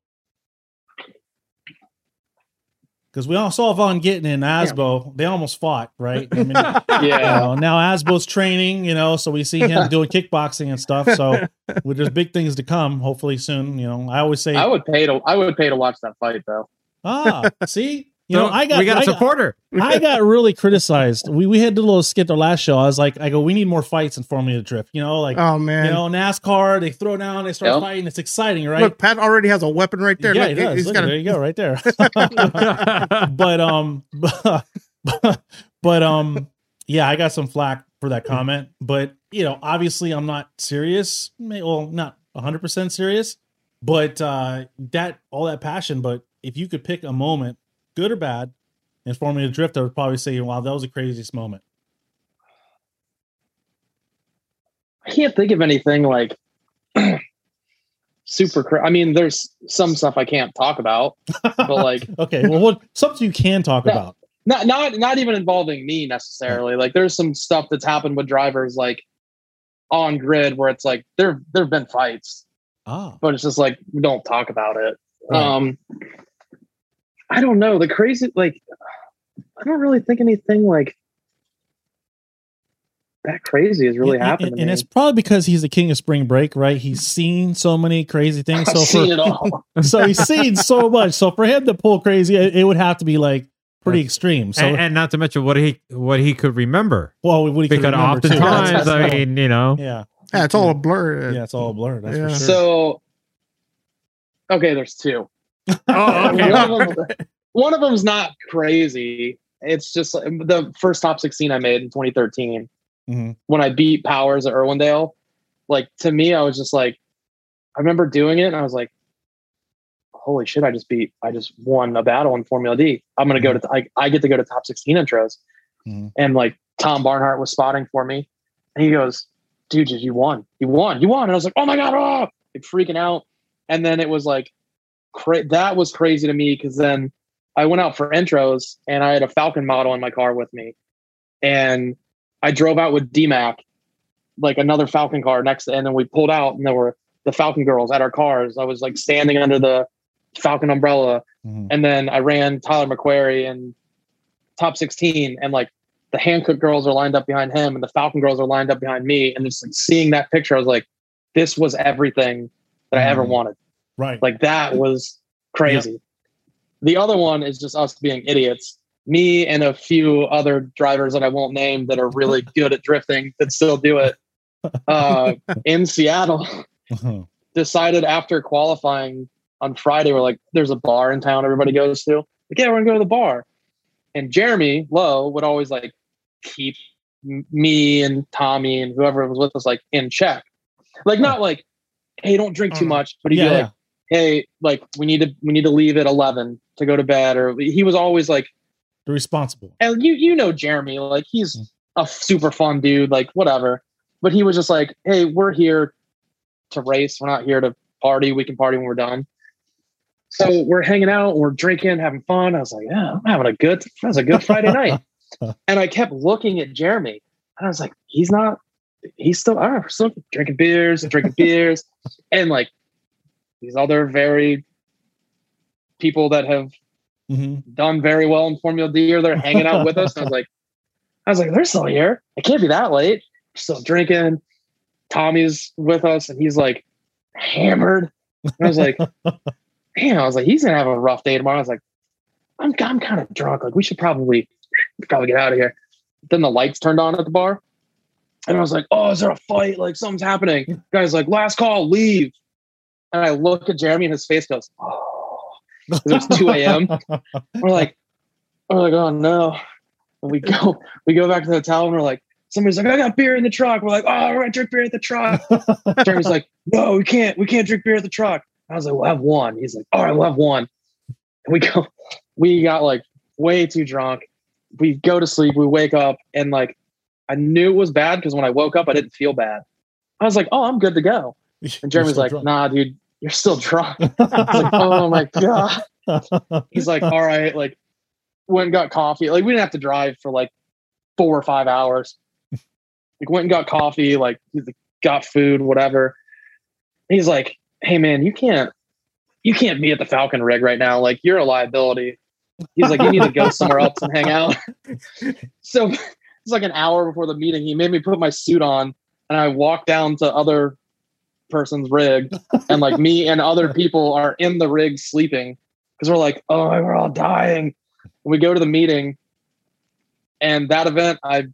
Because we all saw Vaughn Gittin in Aasbo, they almost fought, right? I mean, you yeah. know, now Aasbo's training, you know, so we see him doing kickboxing and stuff. So well, there's big things to come, hopefully soon. You know, I always say, I would pay to I would pay to watch that fight though. ah, see, you know, I got, we got a I got, supporter. I got really criticized. We we had a little skit the last show. I was like, I go, we need more fights in Formula Drift. You know, like Oh man. you know, NASCAR, they throw down, they start Yep. fighting. It's exciting, right? Look, Pat already has a weapon right there. Yeah, Look, he does. he's Look, got a- there you go, right there. but um but um yeah i got some flack for that comment but you know obviously i'm not serious well not 100% serious but uh that all that passion but if you could pick a moment good or bad in formula drift i would probably say wow that was the craziest moment I can't think of anything like super. Cra- I mean, there's some stuff I can't talk about, but like okay, well, what something you can talk No. about? not not not even involving me necessarily. Like there's some stuff that's happened with drivers like on grid where it's like there there've been fights, Ah, but it's just like we don't talk about it. Right. Um I don't know. The crazy like I don't really think anything like that crazy has really and, happened. and, to and me. it's probably because he's the king of spring break, right? He's seen so many crazy things. I've So seen it for all. so he's seen so much. So for him to pull crazy, it, it would have to be like pretty extreme. So and, and not to mention what he what he could remember. well, what he could Because remember, too. oftentimes, I mean, you know, yeah, Yeah, it's all a blur. yeah, it's all blurred. That's Yeah. for sure. So okay, there's two. Oh, okay. one, of them, one of them's not crazy. It's just the first top 16 I made in 2013 Mhm. when I beat Powers at Irwindale. Like to me, I was just like, I remember doing it and I was like, holy shit, I just beat, I just won a battle in Formula D. I'm going to go to, I, I get to go to top 16 intros. Mhm. And like Tom Barnhart was spotting for me. And he goes, dude, you won. You won. You won. And I was like, oh my God, oh, like freaking out. And then it was like, cra- that was crazy to me because then I went out for intros and I had a Falken model in my car with me. And I drove out with DMAC, like another Falken car next to, and then we pulled out and there were the Falken girls at our cars. I was like standing under the Falken umbrella. Mhm. And then I ran Tyler McQuarrie and top 16 and like the Hankook girls are lined up behind him and the Falken girls are lined up behind me. And just like seeing that picture, I was like, this was everything that I ever Mhm. wanted. Right. Like that was crazy. The other one is just us being idiots. Me and a few other drivers that I won't name that are really good at drifting that still do it. Uh, in Seattle, Mhm. decided after qualifying on Friday, we're like, there's a bar in town everybody goes to. Like, yeah, we're gonna go to the bar. And Jeremy Lowe would always like keep me and Tommy and whoever was with us like in check. Like not like, hey, don't drink too Mhm. much, but he'd yeah, be yeah. Like, hey, like we need to we need to leave at eleven to go to bed. Or he was always like, responsible. and you you know Jeremy, like he's Mm. a super fun dude, like whatever. But he was just like, hey, we're here to race. We're not here to party. We can party when we're done. So we're hanging out, we're drinking, having fun. I was like, yeah, I'm having a good, that was a good Friday night. And I kept looking at Jeremy, and I was like, he's not, he's still, I don't know, still drinking beers and drinking beers, and like these other very people that have Mhm. done very well in Formula D or they're hanging out with us. And I was like, I was like, they're still here. It can't be that late. We're still drinking. Tommy's with us and he's like hammered. And I was like, damn, I was like, he's gonna have a rough day tomorrow. I was like, I'm I'm kind of drunk. Like, we should probably probably get out of here. Then the lights turned on at the bar. And I was like, oh, is there a fight? Like something's happening. Guy's like, last call, leave. And I look at Jeremy and his face goes, oh. It was 2 a.m. We're like, we're like, oh no. And we go, we go back to the hotel and we're like, somebody's like, I got beer in the truck. We're like, oh, we're gonna drink beer at the truck. Jeremy's like, no, we can't, we can't drink beer at the truck. I was like, we'll have one. He's like, all right, we'll have one. And we go, we got like way too drunk. We go to sleep, we wake up, and like I knew it was bad because when I woke up, I didn't feel bad. I was like, oh, I'm good to go. And Jeremy's like, nah, dude, you're still drunk. Like, oh my God. He's like, all right, like went and got coffee. Like we didn't have to drive for like four or five hours. Like went and got coffee, like got food, whatever. He's like, hey man, you can't you can't be at the Falken rig right now. Like you're a liability. He's like, you need to go somewhere else and hang out. so it's like an hour before the meeting. He made me put my suit on and I walked down to other person's rig and like me and other people are in the rig sleeping because we're like, oh, we're all dying. And we go to the meeting, and that event, I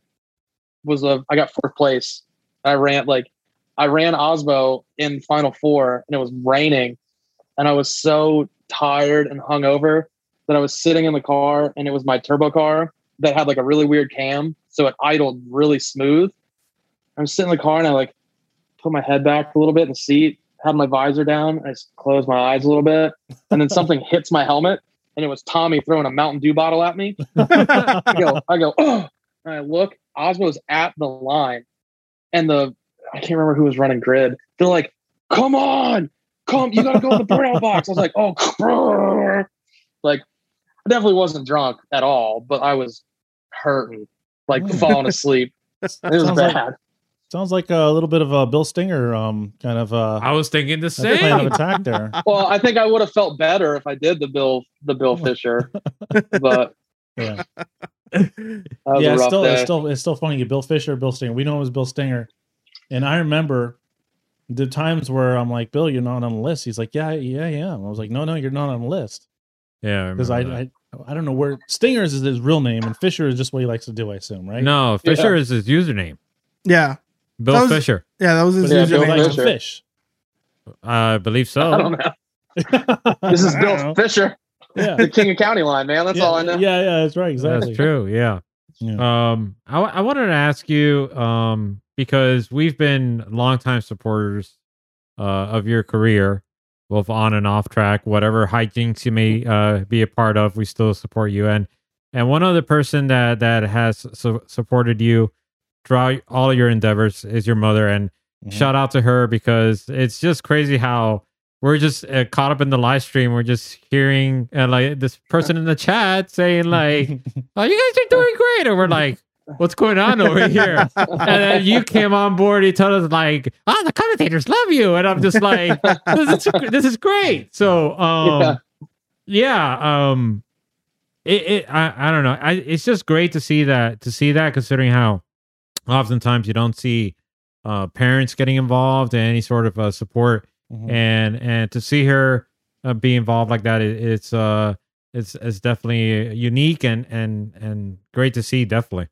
was a, I got fourth place. I ran like, I ran Aasbo in Final Four, and it was raining, and I was so tired and hungover that I was sitting in the car, and it was my turbo car that had like a really weird cam, so it idled really smooth. I'm sitting in the car, and I like put my head back a little bit in the seat, had my visor down, I just closed my eyes a little bit, and then something hits my helmet, and it was Tommy throwing a Mountain Dew bottle at me. I go, I go, oh, and I look, Aasbo's at the line, and the I can't remember who was running grid. They're like, "Come on, come, you got to go in the burnout box." I was like, "Oh, crrr." like I definitely wasn't drunk at all, but I was hurting, like falling asleep. It was Sounds like- bad. Sounds like a little bit of a Bill Stinger um kind of uh I was thinking the plan same. of attack there. well, I think I would have felt better if I did the Bill the Bill Fisher, but Yeah, yeah. It's still day. it's still it's still funny. Bill Fisher, Bill Stinger. We know it was Bill Stinger, and I remember the times where I'm like, Bill, you're not on the list. He's like, Yeah, yeah, yeah. I was like, No, no, you're not on the list Yeah, because I, remember I I don't know where Stingers is his real name and Fisher is just what he likes to do. I assume, right? no, Fisher is his username. Yeah, Bill was- Fisher. yeah, that was his but Yeah, he Bill username. Fisher. fish. I believe so. I don't know. This is Bill know. Fisher, Yeah, the King of County line, man. That's yeah, all I know. Yeah, yeah, that's right. Exactly. That's true. Yeah. Yeah. Um, I, w- I wanted to ask you, um, because we've been longtime supporters uh, of your career, both on and off track, whatever hijinks you may uh, be a part of, we still support you. And and one other person that that has su- supported you throughout all your endeavors is your mother. And Mhm. shout out to her because it's just crazy how we're just uh, caught up in the live stream. We're just hearing uh, like this person in the chat saying like oh, you guys are doing great. And we're like, what's going on over here? And then you came on board. You told us like, oh, the commentators love you. And I'm just like, this is, this is great. So, um, yeah, um, it, it I, I don't know. I, it's just great to see that, to see that considering how oftentimes you don't see, uh, parents getting involved and any sort of uh, support Mhm. and, and to see her uh, be involved like that, it, it's, uh, it's it's definitely unique and and and great to see definitely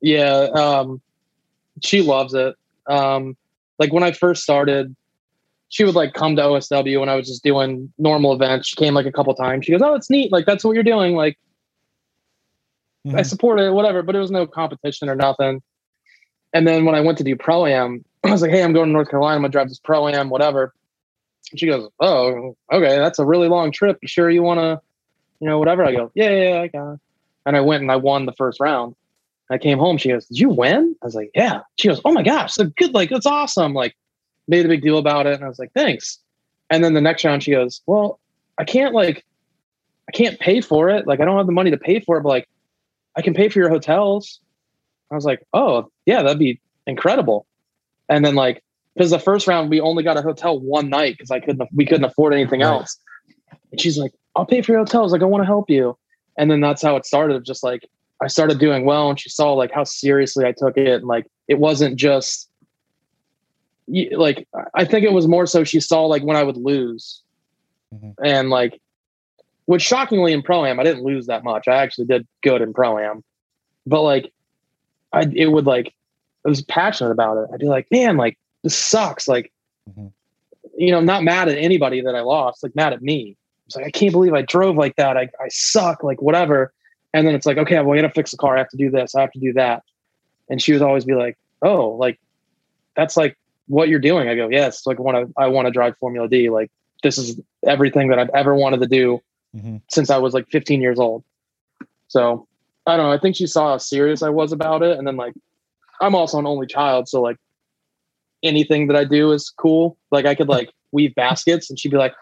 Yeah, um, she loves it. Um, like when I first started, she would like come to OSW when I was just doing normal events. She came like a couple times. She goes, "Oh, it's neat. Like that's what you're doing. Like I Mhm. support it, whatever." But it was no competition or nothing. And then when I went to do pro am, I was like, "Hey, I'm going to North Carolina. I'm gonna drive this pro am, whatever." And she goes, "Oh, okay, that's a really long trip. You sure you want to, you know, whatever?" I go, "Yeah, yeah, yeah, I got it." And I went and I won the first round. I came home. She goes, "Did you win?" I was like, "Yeah." She goes, "Oh my gosh, so good! Like that's awesome!" Like made a big deal about it, and I was like, "Thanks." And then the next round, she goes, "Well, I can't like, I can't pay for it. Like I don't have the money to pay for it, but like, I can pay for your hotels." I was like, "Oh yeah, that'd be incredible." And then like, because the first round we only got a hotel one night because I couldn't we couldn't afford anything else. And she's like, "I'll pay for your hotels. Like I want to help you." And then that's how it started. of Just like I started doing well, and she saw like how seriously I took it, and like it wasn't just like I think it was more so she saw like when I would lose, Mhm. and like, which shockingly in pro am I didn't lose that much. I actually did good in pro am, but like, I it would like I was passionate about it. I'd be like, man, like this sucks. Like, Mhm. you know, not mad at anybody that I lost, like mad at me. It's like I can't believe I drove like that. I I suck. Like whatever. And then it's like, okay, well, I got to fix the car. I have to do this. I have to do that. And she would always be like, oh, like that's like what you're doing. I go, yes. Like I want to, I want to drive Formula D. Like this is everything that I've ever wanted to do Mhm. since I was like 15 years old. So I don't know. I think she saw how serious I was about it. And then like, I'm also an only child. So like anything that I do is cool. Like I could like weave baskets and she'd be like,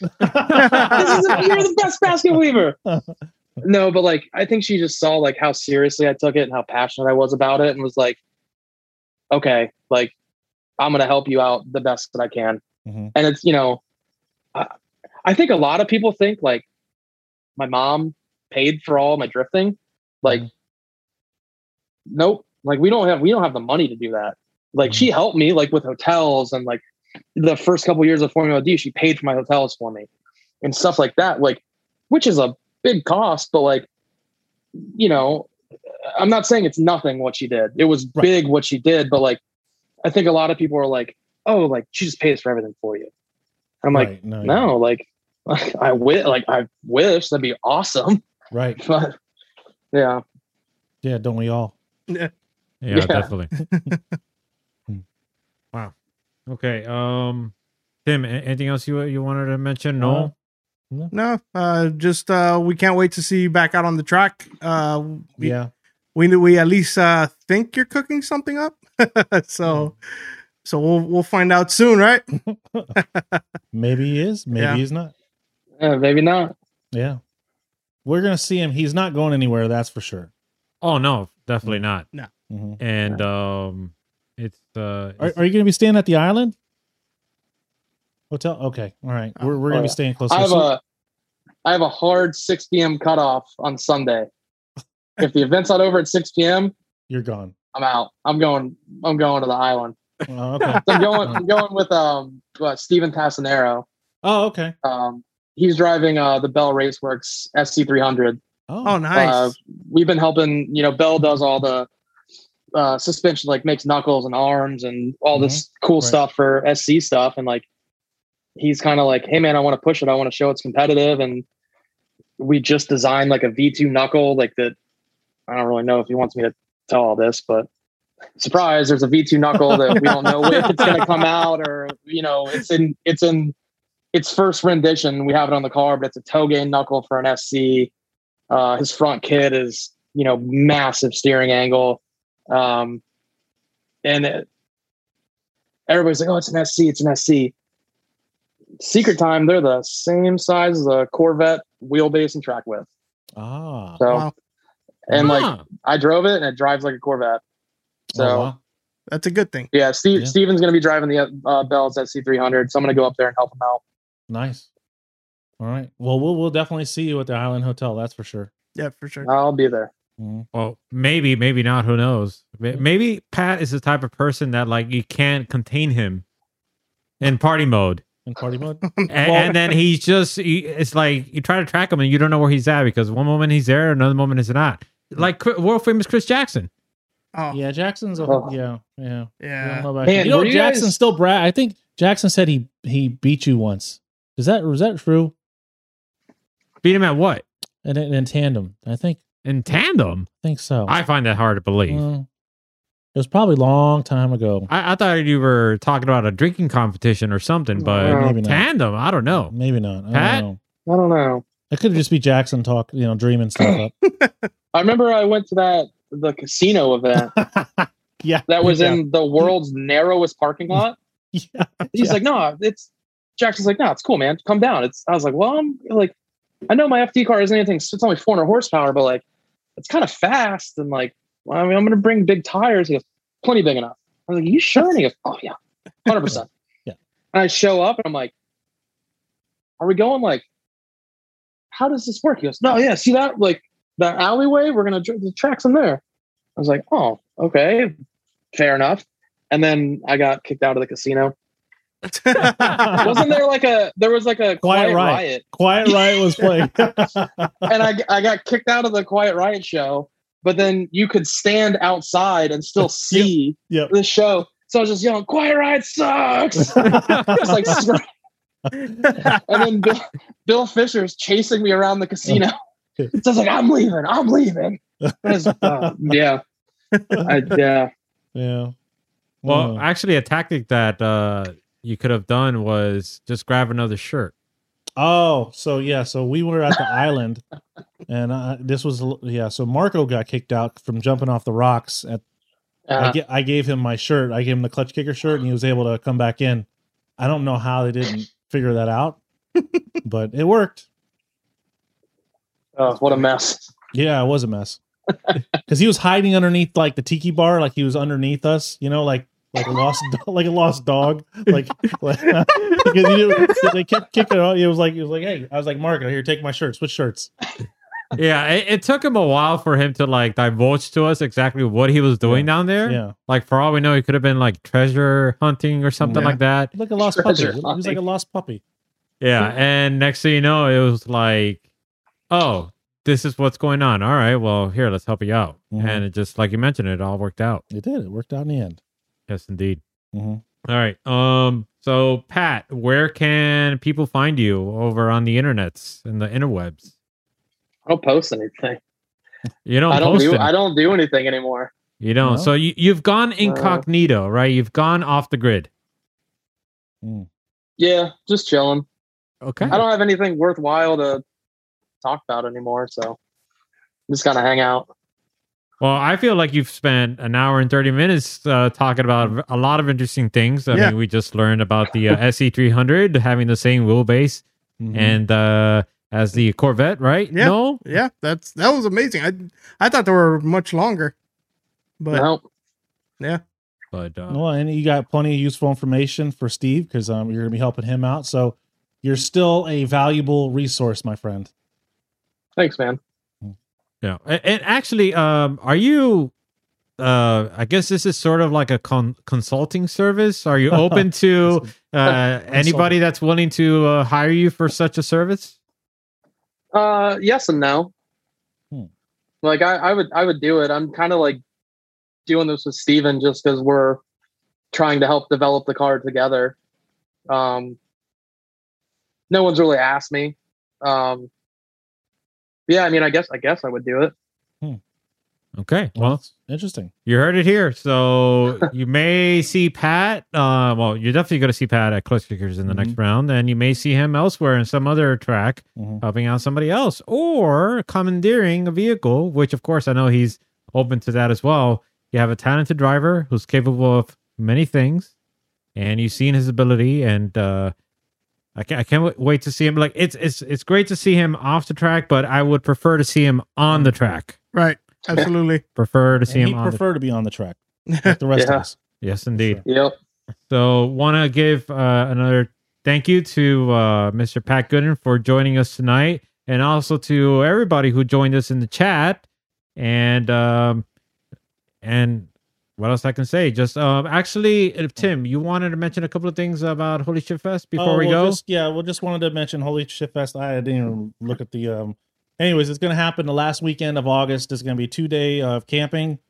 this is you're the best basket weaver. No, but like I think she just saw like how seriously I took it and how passionate I was about it and was like, okay, like I'm gonna help you out the best that I can. Mhm. And it's you know, I, I think a lot of people think like my mom paid for all my drifting. Like, Mhm. nope. Like we don't have we don't have the money to do that. Like she helped me like with hotels and like the first couple years of Formula D, she paid for my hotels for me and stuff like that. Like, which is a big cost, but like, you know, I'm not saying it's nothing what she did. It was Right. big what she did, but like, I think a lot of people are like, oh, like she just pays for everything for you. I'm like, Right, no, no, like, I wish, like, I wish that'd be awesome, right. but yeah. Yeah, don't we all? yeah, Yeah. definitely wow okay um tim anything else you you wanted to mention no Uh, No, uh, just uh, we can't wait to see you back out on the track. Uh, we, Yeah. we we at least uh, think you're cooking something up. so so we'll we'll find out soon, right? Maybe he is. Maybe Yeah. he's not. Eh, maybe not. Yeah. We're gonna see him. He's not going anywhere. That's for sure. Oh no, definitely not. Mhm. And um, it's uh, Are, are you gonna be staying at the island hotel? Okay. All right. We're we're Oh, gonna be staying close. I have So- a I have a hard 6 p.m. cutoff on Sunday. if the event's not over at 6 p.m., You're gone. I'm out. I'm going. I'm going to the island. Oh, okay. So I'm going. I'm going with um what, Steven Tassanero. oh, okay. Um, he's driving uh the Bell Raceworks SC300. Oh, Oh, nice. Uh, we've been helping. You know, Bell does all the uh, suspension, like makes knuckles and arms and all this cool Right. stuff for SC stuff. And like, he's kind of like, hey man, I want to push it. I want to show it's competitive. And we just designed like a V2 knuckle, like that. I don't really know if he wants me to tell all this, but surprise, there's a V2 knuckle that we don't know if it's going to come out or you know, it's in it's in its first rendition. We have it on the car, but it's a toe gain knuckle for an SC. Uh, his front kit is, you know, massive steering angle. Um, and it, everybody's like, oh, it's an SC, it's an SC. Secret time, they're the same size as a Corvette wheelbase and track width. ah. So, Wow. and like, I drove it and it drives like a Corvette. So, wow. That's a good thing. yeah, Steve, Yeah. Steven's going to be driving the uh, Bell's SC300. So I'm going to go up there and help him out. Nice. All right. Well, we'll we'll definitely see you at the Island Hotel. That's for sure. Yeah, for sure. I'll be there. Mhm. Well, maybe, maybe not. Who knows? Maybe Pat is the type of person that like you can't contain him in party mode, In party mode. and, and then he's just he, it's like you try to track him and you don't know where he's at because one moment he's there, another moment he's not. Like world famous Chris Jackson. Oh, yeah. Yeah, Jackson's. A, Oh. Yeah, yeah. I know Man, you know, were you Jackson guys- still brag. I think Jackson said he he beat you once. Is that was that true? Beat him at what? And in, in tandem, I think In tandem. I think so. I find that hard to believe. It was probably a long time ago. I, I thought you were talking about a drinking competition or something, but No. Maybe not. tandem, I don't know. Maybe not. I Pat? don't I know. don't know. It could just be Jackson talk, you know, dreaming stuff up. I remember I went to that the casino event yeah, that was yeah. in the world's narrowest parking lot. Yeah, He's yeah. like, no, it's Jackson's like, no, it's cool, man. Come down. It's I was like, well, I'm like, I know my FD car isn't anything. It's only 400 horsepower, but like, it's kind of fast and like, well, I mean, I'm gonna bring big tires. He goes, plenty big enough. I was like, you sure? And he goes, oh yeah, 100. percent Yeah. And I show up and I'm like, are we going like? How does this work? He goes, no, yeah, see that like that alleyway? We're gonna dr- the tracks in there. I was like, oh, okay, fair enough. And then I got kicked out of the casino. Wasn't there like a there was like a quiet, Quiet Riot. riot, Quiet Riot was playing. and I I got kicked out of the quiet riot show. But then you could stand outside and still see yep. the show. So I was just yelling, "Quiet riot sucks!" It's like, scream- and then Bill, Bill Fisher's chasing me around the casino. So I was like, "I'm leaving! I'm leaving!" Was, uh, yeah, I, yeah. yeah. Well, actually, a tactic that uh, you could have done was just grab another shirt. Oh, so yeah, so we were at the island, and uh, this was yeah. So Marco got kicked out from jumping off the rocks. At I, Uh, ga- I gave him my shirt. I gave him the clutch kicker shirt, and he was able to come back in. I don't know how they didn't figure that out, but it worked. oh, what a mess! Yeah, it was a mess because he was hiding underneath like the tiki bar, like he was underneath us. You know, like like a lost do- like a lost dog. Like, like because he didn't- they kept kicking it out. It was like it was like, hey, I was like, Marco, here, take my shirt. Switch shirts. yeah, it, it took him a while for him to like divulge to us exactly what he was doing Yeah. down there. Yeah, Like for all we know, he could have been like treasure hunting or something Yeah. like that. like a lost puppy. Treasure He was like a lost puppy. Yeah, and next thing you know, it was like, oh, this is what's going on. All right, well, here, let's help you out. Mhm. And it just like you mentioned, it all worked out. It did. It worked out in the end. Yes, indeed. hmm All right. Um. So, Pat, where can people find you over on the internets and the interwebs? I don't post anything. You don't I don't post do. it. I don't do anything anymore. You don't. No? So you you've gone incognito, right? You've gone off the grid. Yeah, just chilling. Okay. I don't have anything worthwhile to talk about anymore, so just kind of hang out. Well, I feel like you've spent an hour and 30 minutes uh, talking about a lot of interesting things. I Yeah. mean, we just learned about the uh, SC300 having the same wheelbase Mhm. and uh, as the Corvette, right? Yeah. No? Yeah, that's that was amazing. I I thought they were much longer, but No, Yeah. But uh, well, and you got plenty of useful information for Steve because um, you're going to be helping him out. So you're still a valuable resource, my friend. thanks, man. Yeah, and, actually, um, are you? Uh, I guess this is sort of like a con- consulting service. Are you open to uh, anybody that's willing to uh, hire you for such a service? Uh, yes and no. Hmm. Like I, I would, I would do it. I'm kind of like doing this with Steven just because we're trying to help develop the car together. Um, no one's really asked me. Um, yeah, I mean, I guess, I guess I would do it. Okay, Well, well, that's interesting. you heard it here. So you may see Pat. Uh, well, you're definitely going to see Pat at Clutch Kickers in the next round, and you may see him elsewhere in some other track. Mhm. helping out somebody else or commandeering a vehicle, which of course I know he's open to that as well. You have a talented driver who's capable of many things, and you've seen his ability, and uh, I can't, I can't wait to see him. Like it's it's it's great to see him off the track, but I would prefer to see him on the track. right, absolutely. Prefer to see And him he'd on. The, prefer to be on the track like the rest Yeah. of us. yes, indeed. Yep. So, want to give uh, another thank you to uh, Mr. Pat Goodin for joining us tonight, and also to everybody who joined us in the chat. And um, and what else I can say? Just um, actually, uh, Tim, you wanted to mention a couple of things about Holy Shit Fest before Oh, we well, go. Just, yeah, we just wanted to mention Holy Shit Fest. I didn't even look at the. um Anyways, it's going to happen the last weekend of August. It's going to be two day of camping,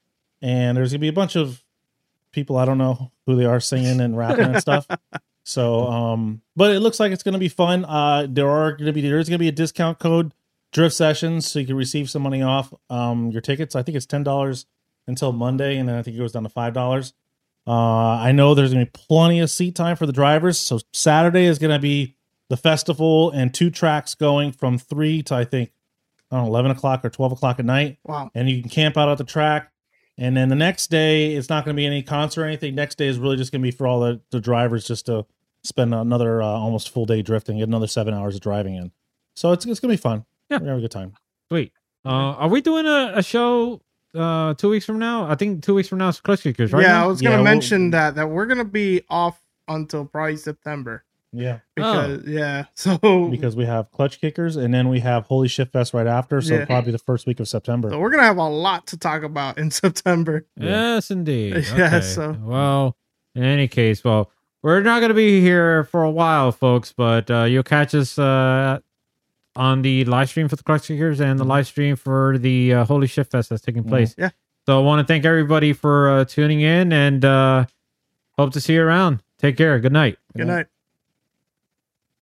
and there's going to be a bunch of people. I don't know who they are singing and rapping and stuff. So, um, but it looks like it's going to be fun. Uh, there are going to be there's going to be a discount code Drift Sessions, so you can receive some money off um your tickets. I think it's ten dollars until Monday, and then I think it goes down to five dollars. Uh, I know there's going to be plenty of seat time for the drivers. So Saturday is going to be the festival and two tracks going from three to I think I don't know eleven o'clock or twelve o'clock at night, Wow. and you can camp out at the track. And then the next day, it's not going to be any concert or anything. Next day is really just going to be for all the, the drivers just to spend another uh, almost full day drifting, get another seven hours of driving in. So it's it's going to be fun. Yeah. We're gonna have a good time. Sweet. Uh, are we doing a, a show uh, two weeks from now? I think two weeks from now is Clutch Kickers, right? yeah, now? I was gonna Yeah, we'll- mention that that we're gonna be off until probably September Yeah, because yeah. So because we have clutch kickers, and then we have Holy Shit Fest right after. So Yeah. probably the first week of September. so we're gonna have a lot to talk about in September. Yes, indeed. Yeah, so- well, in any case, well, we're not going to be here for a while, folks, but uh, you'll catch us uh, on the live stream for the Clutch Kickers and the live stream for the uh, Holy Shift Fest that's taking place. Yeah. So I want to thank everybody for uh, tuning in and uh, hope to see you around. Take care. Good night. Good night.